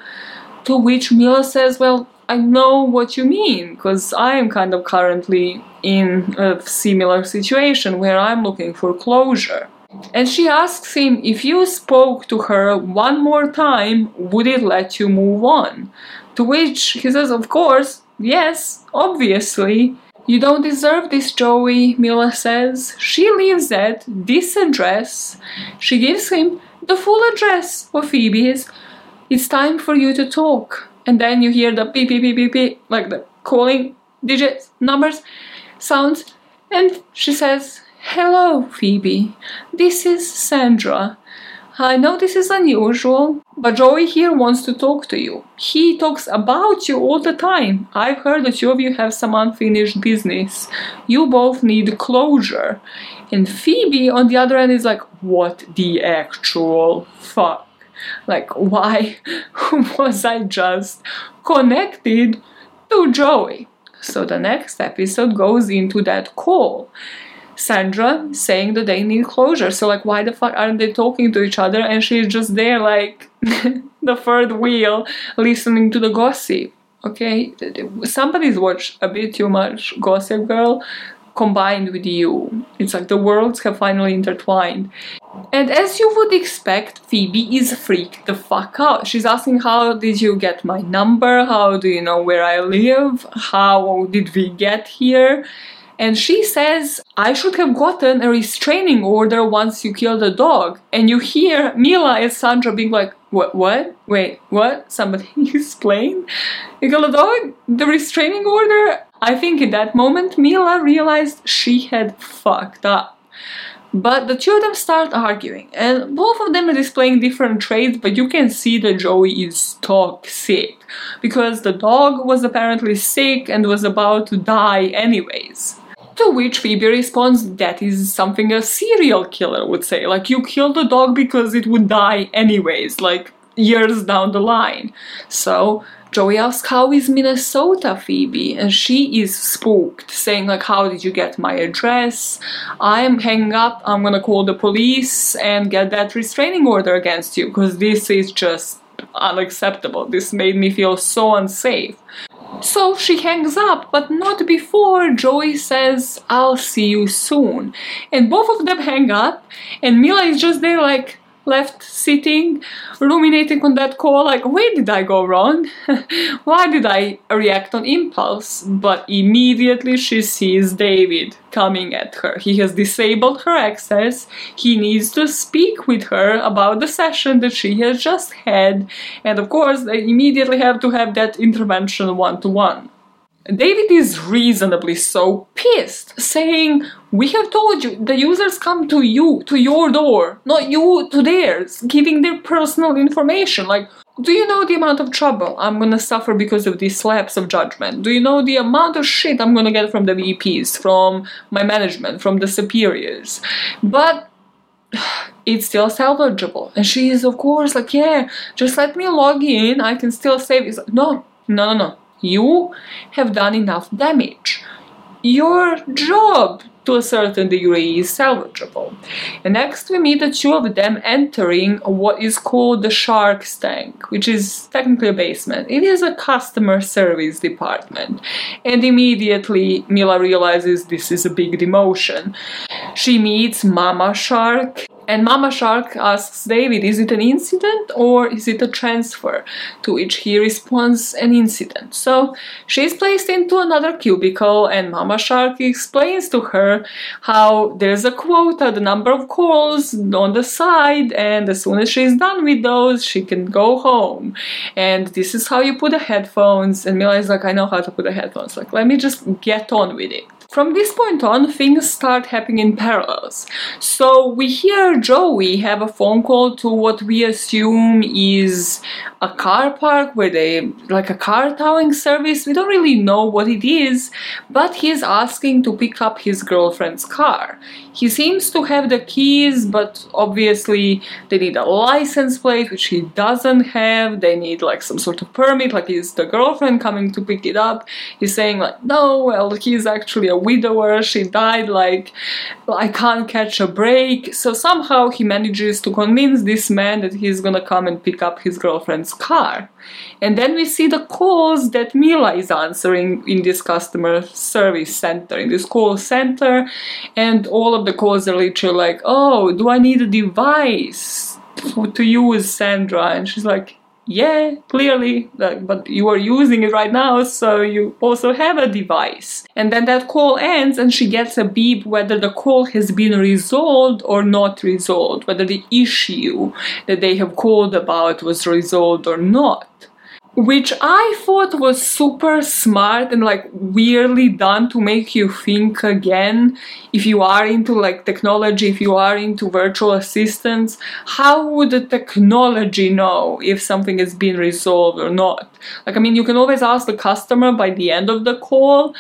To which Mila says, Well, I know what you mean because I am kind of currently in a similar situation where I'm looking for closure. And she asks him if you spoke to her one more time, would it let you move on? To which he says, Of course, yes, obviously. You don't deserve this, Joey, Mila says. She leaves at this address. She gives him the full address of Phoebe's. It's time for you to talk and then you hear the beep beep beep beep beep like the calling digits numbers sounds and she says hello phoebe this is sandra I know this is unusual, but Joey here wants to talk to you. He talks about you all the time. I've heard the two of you have some unfinished business. You both need closure. And Phoebe, on the other end, is like, what the actual fuck? Like, why was I just connected to Joey? So the next episode goes into that call. Sandra saying that they need closure. So like why the fuck aren't they talking to each other? And she's just there like the third wheel listening to the gossip. Okay? Somebody's watched a bit too much Gossip Girl combined with you. It's like the worlds have finally intertwined. And as you would expect, Phoebe is freaked the fuck out. She's asking, How did you get my number? How do you know where I live? How did we get here? And she says, I should have gotten a restraining order once you killed a dog. And you hear Mila and Sandra being like, What? What? Wait, what? Somebody explain? You killed a dog? The restraining order? I think in that moment, Mila realized she had fucked up. But the two of them start arguing, and both of them are displaying different traits, but you can see that Joey is toxic because the dog was apparently sick and was about to die anyways. To which Phoebe responds, that is something a serial killer would say. Like, you killed the dog because it would die anyways, like years down the line. So, Joey asks, How is Minnesota, Phoebe? And she is spooked, saying, like, How did you get my address? I'm hanging up, I'm gonna call the police and get that restraining order against you, because this is just unacceptable. This made me feel so unsafe. So she hangs up, but not before Joey says, I'll see you soon. And both of them hang up, and Mila is just there, like, left sitting, ruminating on that call, like, where did I go wrong? Why did I react on impulse? But immediately she sees David coming at her. He has disabled her access. He needs to speak with her about the session that she has just had. And of course, they immediately have to have that intervention one to one. David is reasonably so pissed, saying, We have told you the users come to you, to your door, not you to theirs, giving their personal information. Like, do you know the amount of trouble I'm gonna suffer because of these slaps of judgment? Do you know the amount of shit I'm gonna get from the VPs, from my management, from the superiors? But it's still salvageable. And she is, of course, like, yeah, just let me log in, I can still save. It's like, no, no, no, no you have done enough damage. Your job to a certain degree is salvageable. And next we meet the two of them entering what is called the Shark's Tank, which is technically a basement. It is a customer service department. And immediately Mila realizes this is a big demotion. She meets Mama Shark and Mama Shark asks David, is it an incident or is it a transfer? To which he responds, an incident. So she's placed into another cubicle, and Mama Shark explains to her how there's a quota, the number of calls on the side, and as soon as she's done with those, she can go home. And this is how you put the headphones. And Mila is like, I know how to put the headphones. Like, let me just get on with it. From this point on, things start happening in parallels. So we hear Joey have a phone call to what we assume is a car park where they like a car towing service. We don't really know what it is, but he's asking to pick up his girlfriend's car. He seems to have the keys, but obviously they need a license plate, which he doesn't have. They need like some sort of permit, like is the girlfriend coming to pick it up? He's saying like, no, well, he's actually a widower. She died like, I can't catch a break. So somehow he manages to convince this man that he's gonna come and pick up his girlfriend's car. And then we see the calls that Mila is answering in this customer service center, in this call center, and all of the calls are literally like, oh, do I need a device to use Sandra? And she's like, yeah, clearly, but you are using it right now, so you also have a device. And then that call ends, and she gets a beep whether the call has been resolved or not resolved, whether the issue that they have called about was resolved or not. Which I thought was super smart and like weirdly done to make you think again if you are into like technology, if you are into virtual assistants, how would the technology know if something has been resolved or not? Like, I mean, you can always ask the customer by the end of the call,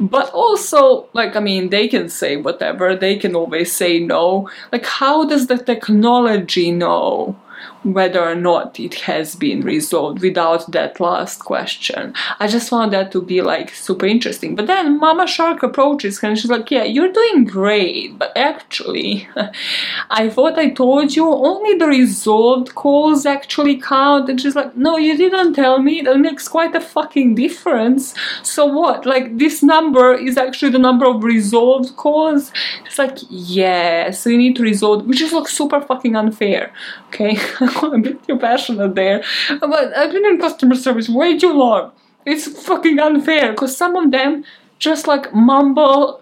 but also, like, I mean, they can say whatever, they can always say no. Like, how does the technology know? Whether or not it has been resolved without that last question. I just found that to be like super interesting. But then Mama Shark approaches her and she's like, Yeah, you're doing great, but actually, I thought I told you only the resolved calls actually count. And she's like, No, you didn't tell me. That makes quite a fucking difference. So what? Like, this number is actually the number of resolved calls? It's like, Yeah, so you need to resolve, which is like super fucking unfair. Okay. I'm a bit too passionate there. But I've been in customer service way too long. It's fucking unfair because some of them just like mumble,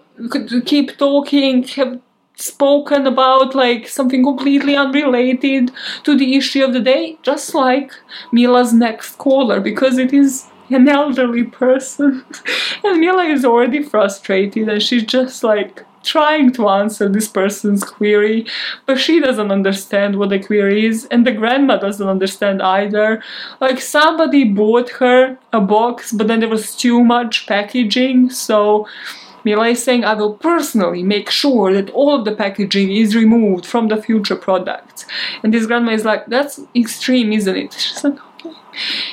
keep talking, have spoken about like something completely unrelated to the issue of the day, just like Mila's next caller, because it is an elderly person. and Mila is already frustrated and she's just like trying to answer this person's query, but she doesn't understand what the query is, and the grandma doesn't understand either. Like somebody bought her a box, but then there was too much packaging, so Mila is saying, I will personally make sure that all of the packaging is removed from the future products. And this grandma is like, that's extreme, isn't it? She's like.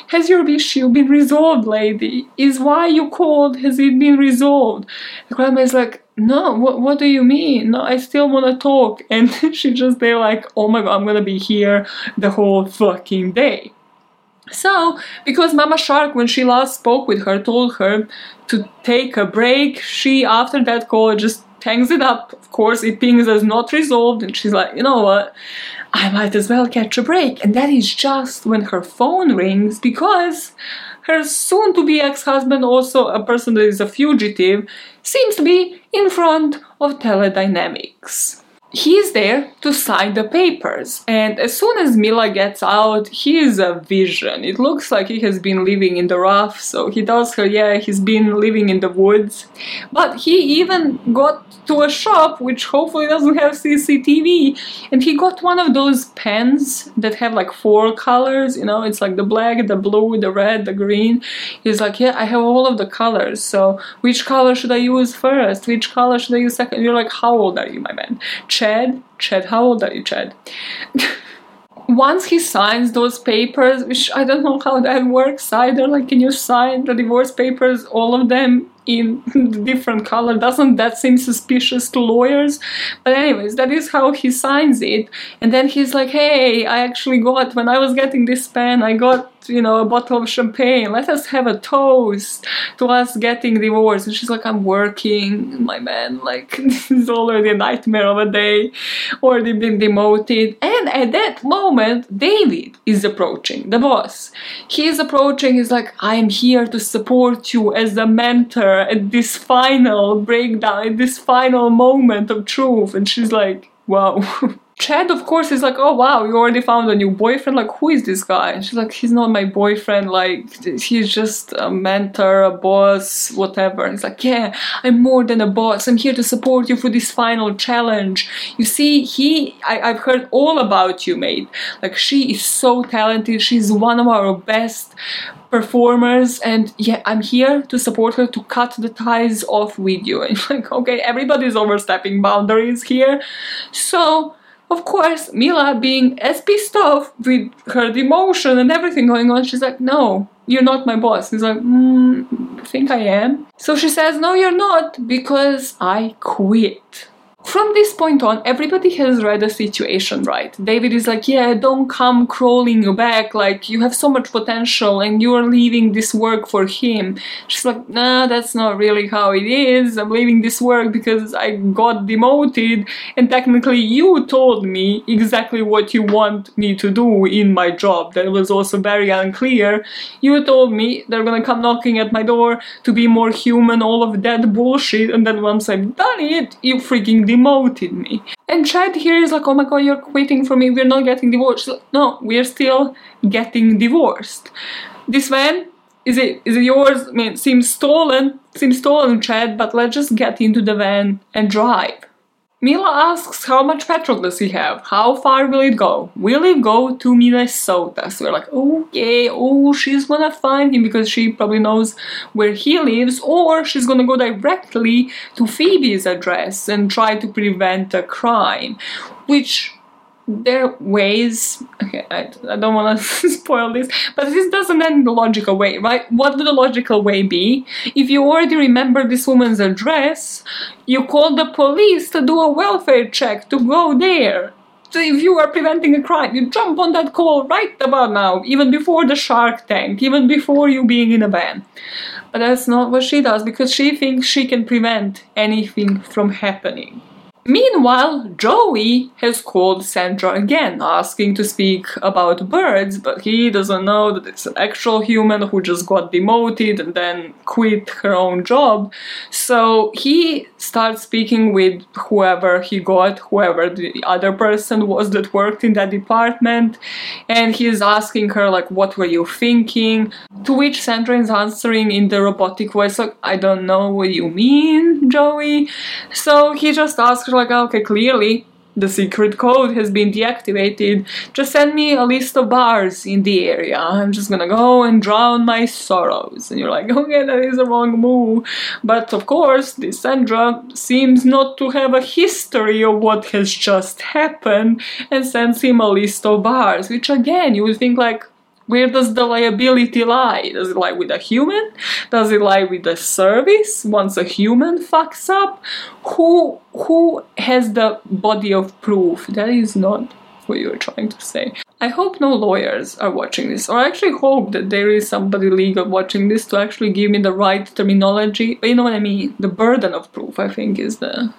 Has your issue been resolved, lady? Is why you called, has it been resolved? The grandma is like, no, what, what do you mean? No, I still want to talk. And she just there like, oh my god, I'm gonna be here the whole fucking day. So, because Mama Shark, when she last spoke with her, told her to take a break, she, after that call, just hangs it up. Of course, it pings as not resolved, and she's like, you know what? I might as well catch a break. And that is just when her phone rings because her soon to be ex husband, also a person that is a fugitive, seems to be in front of teledynamics he's there to sign the papers. And as soon as Mila gets out he is a vision. It looks like he has been living in the rough so he tells her yeah he's been living in the woods. But he even got to a shop which hopefully doesn't have CCTV and he got one of those pens that have like four colors you know it's like the black the blue the red the green. He's like yeah I have all of the colors so which color should I use first? Which color should I use second? You're like how old are you my man Chad, Chad, how old are you, Chad? Once he signs those papers, which I don't know how that works either, like can you sign the divorce papers, all of them in different color? Doesn't that seem suspicious to lawyers? But anyways that is how he signs it. And then he's like hey i actually got when i was getting this pen i got you know, a bottle of champagne. Let us have a toast to us getting divorced. And she's like, I'm working, my man. Like, this is already a nightmare of a day. Already been demoted. And at that moment, David is approaching, the boss. He is approaching, he's like, I'm here to support you as a mentor at this final breakdown, at this final moment of truth. And she's like, wow. Chad, of course, is like, oh wow, you already found a new boyfriend. Like, who is this guy? And she's like, he's not my boyfriend. Like, he's just a mentor, a boss, whatever. And he's like, yeah, I'm more than a boss. I'm here to support you for this final challenge. You see, he, I, I've heard all about you, mate. Like, she is so talented. She's one of our best performers and yeah i'm here to support her to cut the ties off with you and like okay everybody's overstepping boundaries here so of course, Mila, being as pissed off with her demotion and everything going on, she's like, No, you're not my boss. He's like, mm, I think I am. So she says, No, you're not, because I quit. From this point on, everybody has read the situation right. David is like, yeah, don't come crawling your back, like, you have so much potential and you are leaving this work for him. She's like, nah, that's not really how it is. I'm leaving this work because I got demoted and technically you told me exactly what you want me to do in my job. That was also very unclear. You told me they're gonna come knocking at my door to be more human, all of that bullshit, and then once I've done it, you freaking demoted me. And Chad here is like, oh my god, you're quitting for me, we're not getting divorced. No, we're still getting divorced. This van, is it is it yours? I mean, seems stolen, seems stolen, Chad, but let's just get into the van and drive. Mila asks how much petrol does he have? How far will it go? Will it go to Minnesota? So we're like, okay, oh, she's gonna find him because she probably knows where he lives, or she's gonna go directly to Phoebe's address and try to prevent a crime. Which there are ways okay I, I don't want to spoil this but this doesn't end the logical way right? What would the logical way be? If you already remember this woman's address you call the police to do a welfare check to go there. So if you are preventing a crime you jump on that call right about now even before the shark tank even before you being in a van. But that's not what she does because she thinks she can prevent anything from happening Meanwhile, Joey has called Sandra again, asking to speak about birds, but he doesn't know that it's an actual human who just got demoted and then quit her own job. So he starts speaking with whoever he got, whoever the other person was that worked in that department, and he's asking her, like, what were you thinking? To which Sandra is answering in the robotic voice, like, I don't know what you mean, Joey. So he just asks her, like, oh, okay, clearly the secret code has been deactivated. Just send me a list of bars in the area. I'm just gonna go and drown my sorrows. And you're like, okay, that is a wrong move. But of course, this Sandra seems not to have a history of what has just happened and sends him a list of bars, which again, you would think like, where does the liability lie? Does it lie with a human? Does it lie with the service once a human fucks up? Who who has the body of proof? That is not what you're trying to say. I hope no lawyers are watching this, or I actually hope that there is somebody legal watching this to actually give me the right terminology. You know what I mean? The burden of proof, I think, is the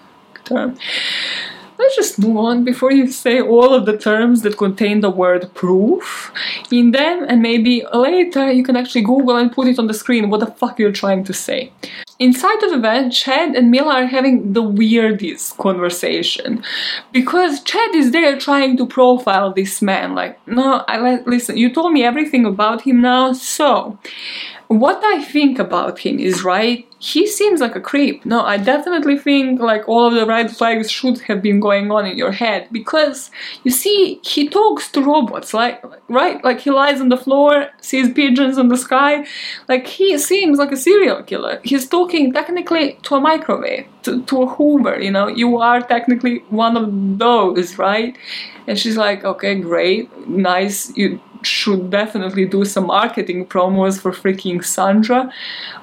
term let's just move on before you say all of the terms that contain the word proof in them? And maybe later you can actually google and put it on the screen what the fuck you're trying to say. Inside of the van chad and mila are having the weirdest conversation. Because chad is there trying to profile this man like no i listen you told me everything about him now so what I think about him is right. He seems like a creep. No, I definitely think like all of the red flags should have been going on in your head because you see, he talks to robots, like right, like he lies on the floor, sees pigeons in the sky, like he seems like a serial killer. He's talking technically to a microwave, to, to a Hoover. You know, you are technically one of those, right? And she's like, okay, great, nice. You should definitely do some marketing promos for freaking Sandra.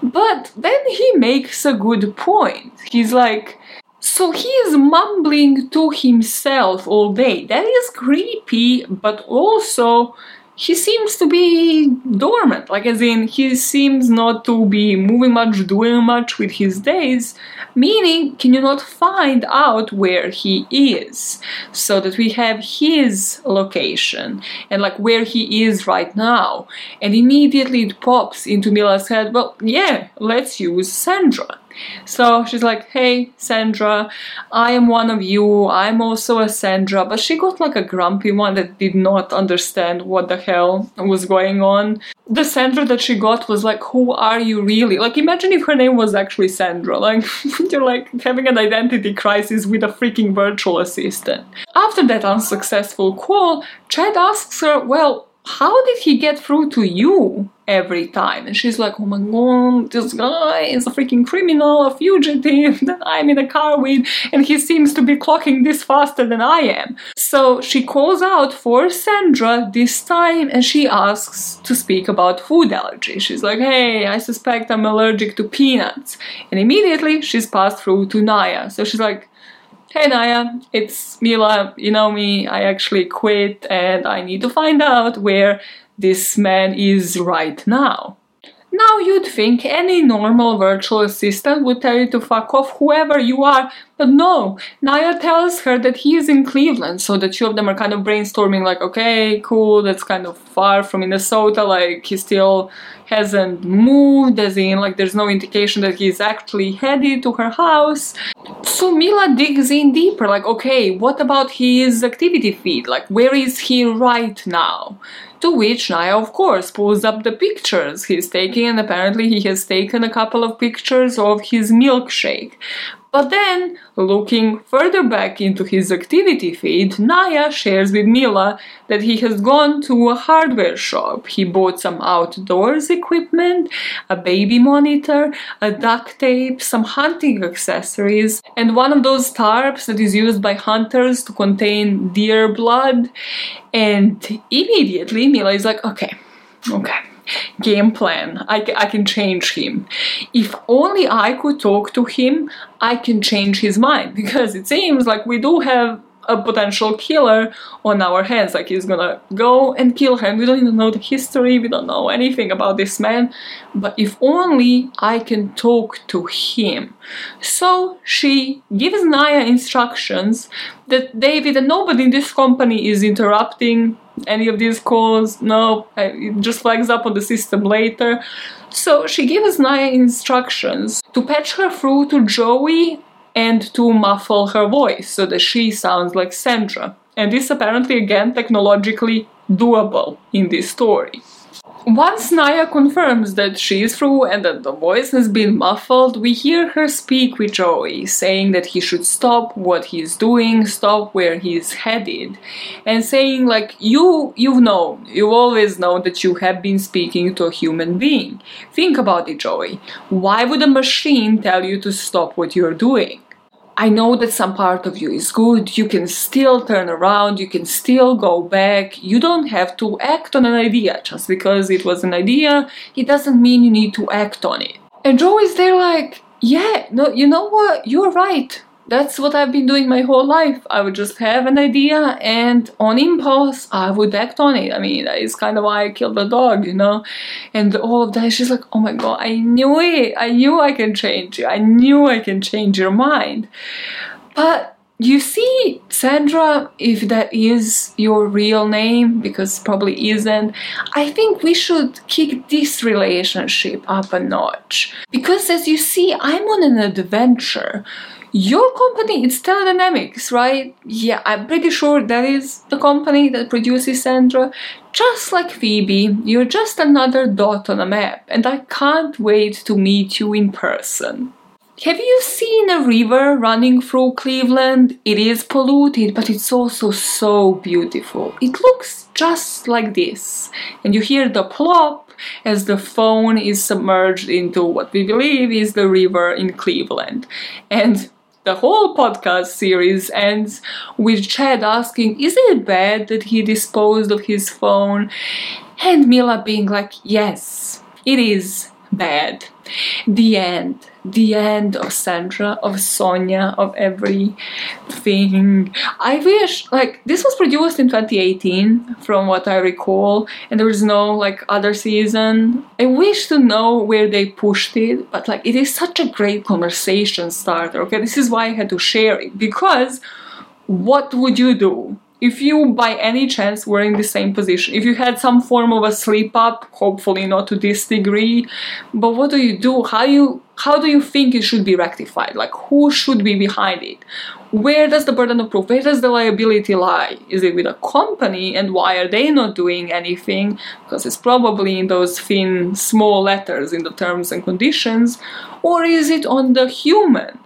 But then he makes a good point. He's like, so he is mumbling to himself all day. That is creepy, but also he seems to be dormant, like as in he seems not to be moving much, doing much with his days, meaning can you not find out where he is so that we have his location and like where he is right now. And immediately it pops into Mila's head, well, yeah, let's use Sandra. So she's like, hey, Sandra, I am one of you. I'm also a Sandra. But she got like a grumpy one that did not understand what the hell was going on. The Sandra that she got was like, who are you really? Like, imagine if her name was actually Sandra. Like, you're like having an identity crisis with a freaking virtual assistant. After that unsuccessful call, Chad asks her, well, how did he get through to you every time? And she's like, oh my god, this guy is a freaking criminal, a fugitive that I'm in a car with, and he seems to be clocking this faster than I am. So she calls out for Sandra this time and she asks to speak about food allergy. She's like, hey, I suspect I'm allergic to peanuts. And immediately she's passed through to Naya. So she's like, Hey Naya, it's Mila. You know me, I actually quit and I need to find out where this man is right now. Now you'd think any normal virtual assistant would tell you to fuck off whoever you are, but no. Naya tells her that he is in Cleveland, so the two of them are kind of brainstorming, like, okay, cool, that's kind of far from Minnesota, like, he still hasn't moved, as in, like, there's no indication that he's actually headed to her house. So Mila digs in deeper, like, okay, what about his activity feed? Like, where is he right now? To which Naya, of course, pulls up the pictures he's taking, and apparently he has taken a couple of pictures of his milkshake. But then, looking further back into his activity feed, Naya shares with Mila that he has gone to a hardware shop. He bought some outdoors equipment, a baby monitor, a duct tape, some hunting accessories, and one of those tarps that is used by hunters to contain deer blood. And immediately Mila is like, okay, okay game plan. I, I can change him. If only I could talk to him, I can change his mind because it seems like we do have a potential killer on our hands. Like he's gonna go and kill. And we don't even know the history, we don't know anything about this man. But if only I can talk to him. So she gives Naya instructions that David and nobody in this company is interrupting any of these calls. No, it just flags up on the system later. So she gives Naya instructions to patch her through to Joey and to muffle her voice so that she sounds like Sandra. And this apparently again technologically doable in this story. Once Naya confirms that she is through and that the voice has been muffled, we hear her speak with Joey, saying that he should stop what he's doing, stop where he's headed, and saying like, you, you've known, you always know that you have been speaking to a human being. Think about it, Joey. Why would a machine tell you to stop what you're doing? I know that some part of you is good, you can still turn around, you can still go back. You don't have to act on an idea. Just because it was an idea, it doesn't mean you need to act on it. And Joe is there like, yeah, no, you know what? You're right that's what I've been doing my whole life. I would just have an idea and on impulse I would act on it. I mean, that is kind of why I killed the dog, you know? And all of that, she's like, oh my god, I knew it. I knew I can change you. I knew I can change your mind. But you see, Sandra, if that is your real name, because probably isn't, I think we should kick this relationship up a notch. Because as you see, I'm on an adventure your company it's Teledynamics, right? Yeah, I'm pretty sure that is the company that produces Sandra. Just like Phoebe, you're just another dot on a map, and I can't wait to meet you in person. Have you seen a river running through Cleveland? It is polluted, but it's also so beautiful. It looks just like this. And you hear the plop as the phone is submerged into what we believe is the river in Cleveland. And the whole podcast series ends with Chad asking, Is it bad that he disposed of his phone? And Mila being like, Yes, it is bad. The end the end of Sandra, of Sonia, of everything. I wish, like, this was produced in 2018, from what I recall, and there was no, like, other season. I wish to know where they pushed it, but, like, it is such a great conversation starter, okay? This is why I had to share it, because what would you do? If you by any chance were in the same position, if you had some form of a slip up, hopefully not to this degree, but what do you do? How you how do you think it should be rectified? Like who should be behind it? Where does the burden of proof, where does the liability lie? Is it with a company and why are they not doing anything? Because it's probably in those thin, small letters in the terms and conditions, or is it on the human?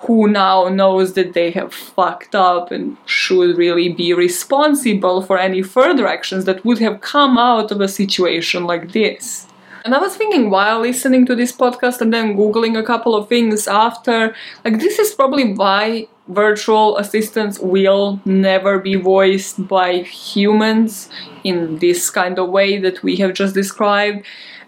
Who now knows that they have fucked up and should really be responsible for any further actions that would have come out of a situation like this. And I was thinking while listening to this podcast and then Googling a couple of things after, like, this is probably why virtual assistants will never be voiced by humans in this kind of way that we have just described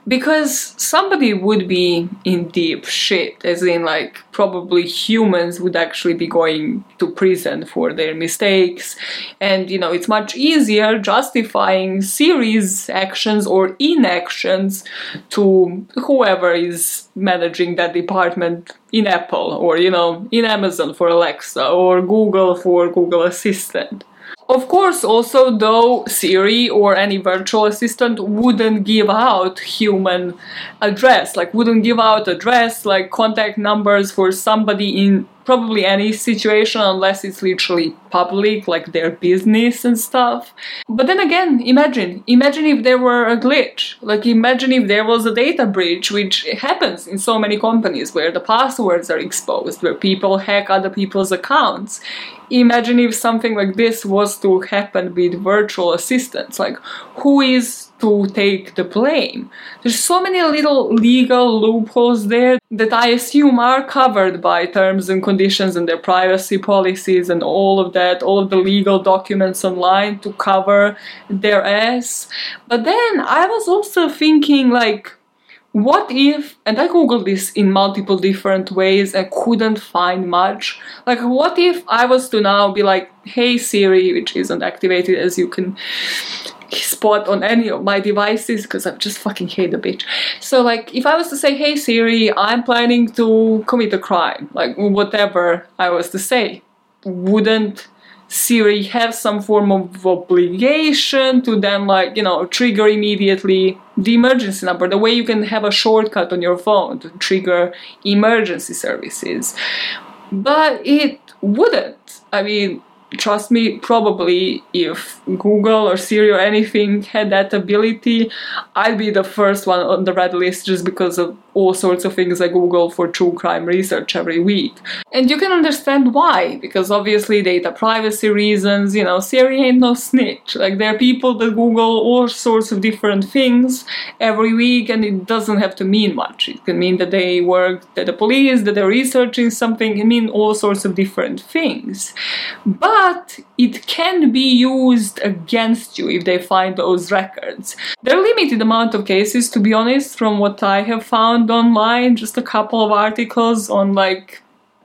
because somebody would be in deep shit, as in, like, probably humans would actually be going to prison for their mistakes. And, you know, it's much easier justifying Siri's actions or inactions to whoever is managing that department in Apple or, you know, in Amazon for Alexa or Google for Google Assistant. Of course, also though Siri or any virtual assistant wouldn't give out human address, like wouldn't give out address, like contact numbers for somebody in probably any situation unless it's literally public, like their business and stuff. But then again, imagine, imagine if there were a glitch. Like imagine if there was a data breach, which happens in so many companies where the passwords are exposed, where people hack other people's accounts. Imagine if something like this was to happen with virtual assistants. Like who is to take the blame. There's so many little legal loopholes there that I assume are covered by terms and conditions and their privacy policies and all of that, all of the legal documents online to cover their ass. But then I was also thinking, like, what if, and I googled this in multiple different ways and couldn't find much. Like, what if I was to now be like, hey Siri, which isn't activated as you can spot on any of my devices because I just fucking hate the bitch. So like if I was to say, hey Siri, I'm planning to commit a crime, like whatever I was to say, wouldn't Siri have some form of obligation to then like, you know, trigger immediately the emergency number, the way you can have a shortcut on your phone to trigger emergency services. But it wouldn't. I mean, trust me, probably if Google or Siri or anything had that ability, I'd be the first one on the red list just because of all sorts of things I Google for true crime research every week. And you can understand why, because obviously data privacy reasons, you know, Siri ain't no snitch. Like there are people that Google all sorts of different things every week and it doesn't have to mean much. It can mean that they work at the police, that they're researching something, it mean all sorts of different things. But it can be used against you if they find those records. There are limited amount of cases, to be honest, from what I have found found online just a couple of articles on like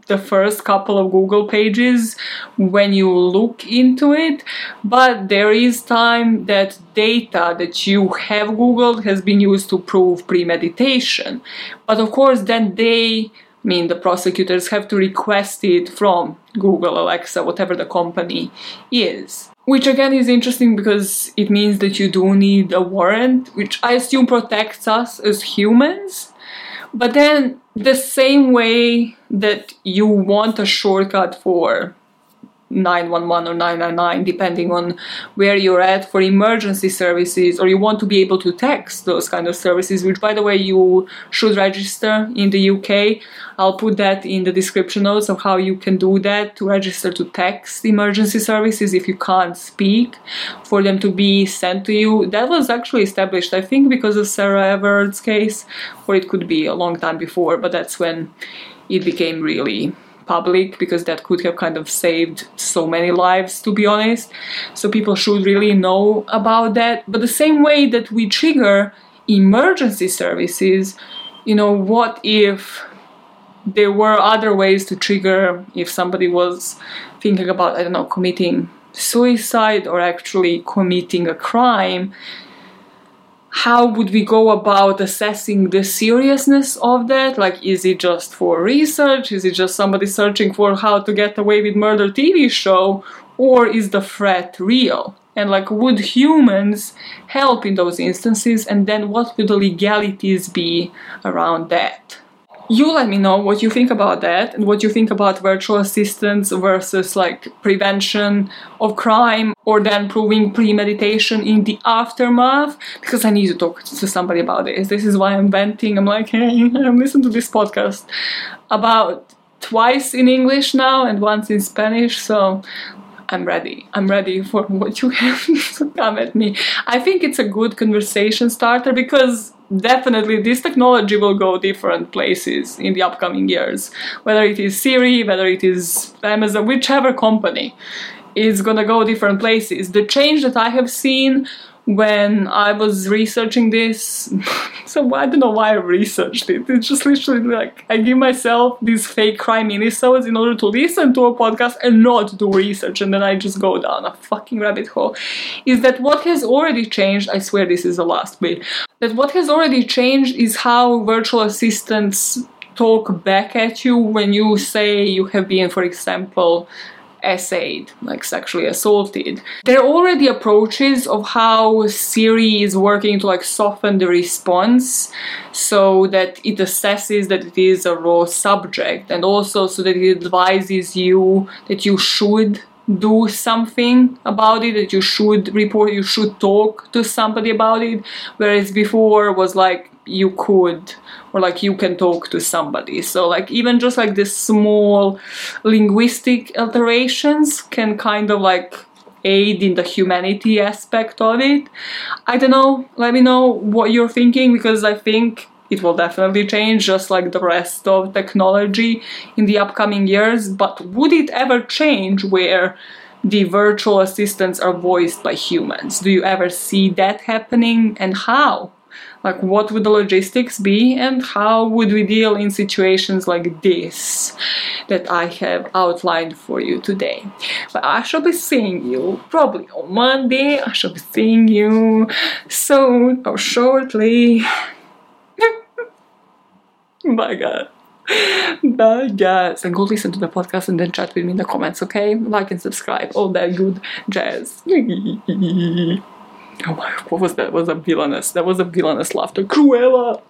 the first couple of Google pages when you look into it, but there is time that data that you have Googled has been used to prove premeditation. But of course, then they I mean the prosecutors have to request it from Google, Alexa, whatever the company is. Which again is interesting because it means that you do need a warrant, which I assume protects us as humans but then, the same way that you want a shortcut for 911 or 999 depending on where you're at for emergency services or you want to be able to text those kind of services which by the way you should register in the UK I'll put that in the description notes of how you can do that to register to text emergency services if you can't speak for them to be sent to you. That was actually established I think because of Sarah Everard's case or it could be a long time before but that's when it became really public because that could have kind of saved so many lives to be honest. So people should really know about that. But the same way that we trigger emergency services you know what if there were other ways to trigger if somebody was thinking about i don't know committing suicide or actually committing a crime how would we go about assessing the seriousness of that? Like, is it just for research? Is it just somebody searching for how to get away with murder TV show? Or is the threat real? And like, would humans help in those instances? And then what would the legalities be around that? You let me know what you think about that and what you think about virtual assistants versus like prevention of crime or then proving premeditation in the aftermath because I need to talk to somebody about this. This is why I'm venting. I'm like, hey, I'm listening to this podcast about twice in English now and once in Spanish, so I'm ready. I'm ready for what you have to come at me. I think it's a good conversation starter because definitely this technology will go different places in the upcoming years. Whether it is Siri, whether it is Amazon, whichever company is gonna go different places. The change that I have seen when I was researching this. so I don't know why I researched it. It's just literally like I give myself these fake crime minisodes in order to listen to a podcast and not do research, and then I just go down a fucking rabbit hole. Is that what has already changed? I swear this is the last bit. That what has already changed is how virtual assistants talk back at you when you say you have been, for example, SA'd, like sexually assaulted. There are already approaches of how Siri is working to like soften the response so that it assesses that it is a raw subject and also so that it advises you that you should do something about it that you should report you should talk to somebody about it. Whereas before was like you could or like you can talk to somebody. So like even just like this small linguistic alterations can kind of like aid in the humanity aspect of it. I don't know. Let me know what you're thinking because i think it will definitely change just like the rest of technology in the upcoming years but would it ever change where the virtual assistants are voiced by humans do you ever see that happening and how like what would the logistics be and how would we deal in situations like this that I have outlined for you today. But I shall be seeing you probably on Monday. I shall be seeing you soon or shortly. Bye guys. Bye guys. And go listen to the podcast and then chat with me in the comments, okay? Like and subscribe. All that good jazz. Oh my, what was that? Was a villainous. That was a villainous laughter. Cruella!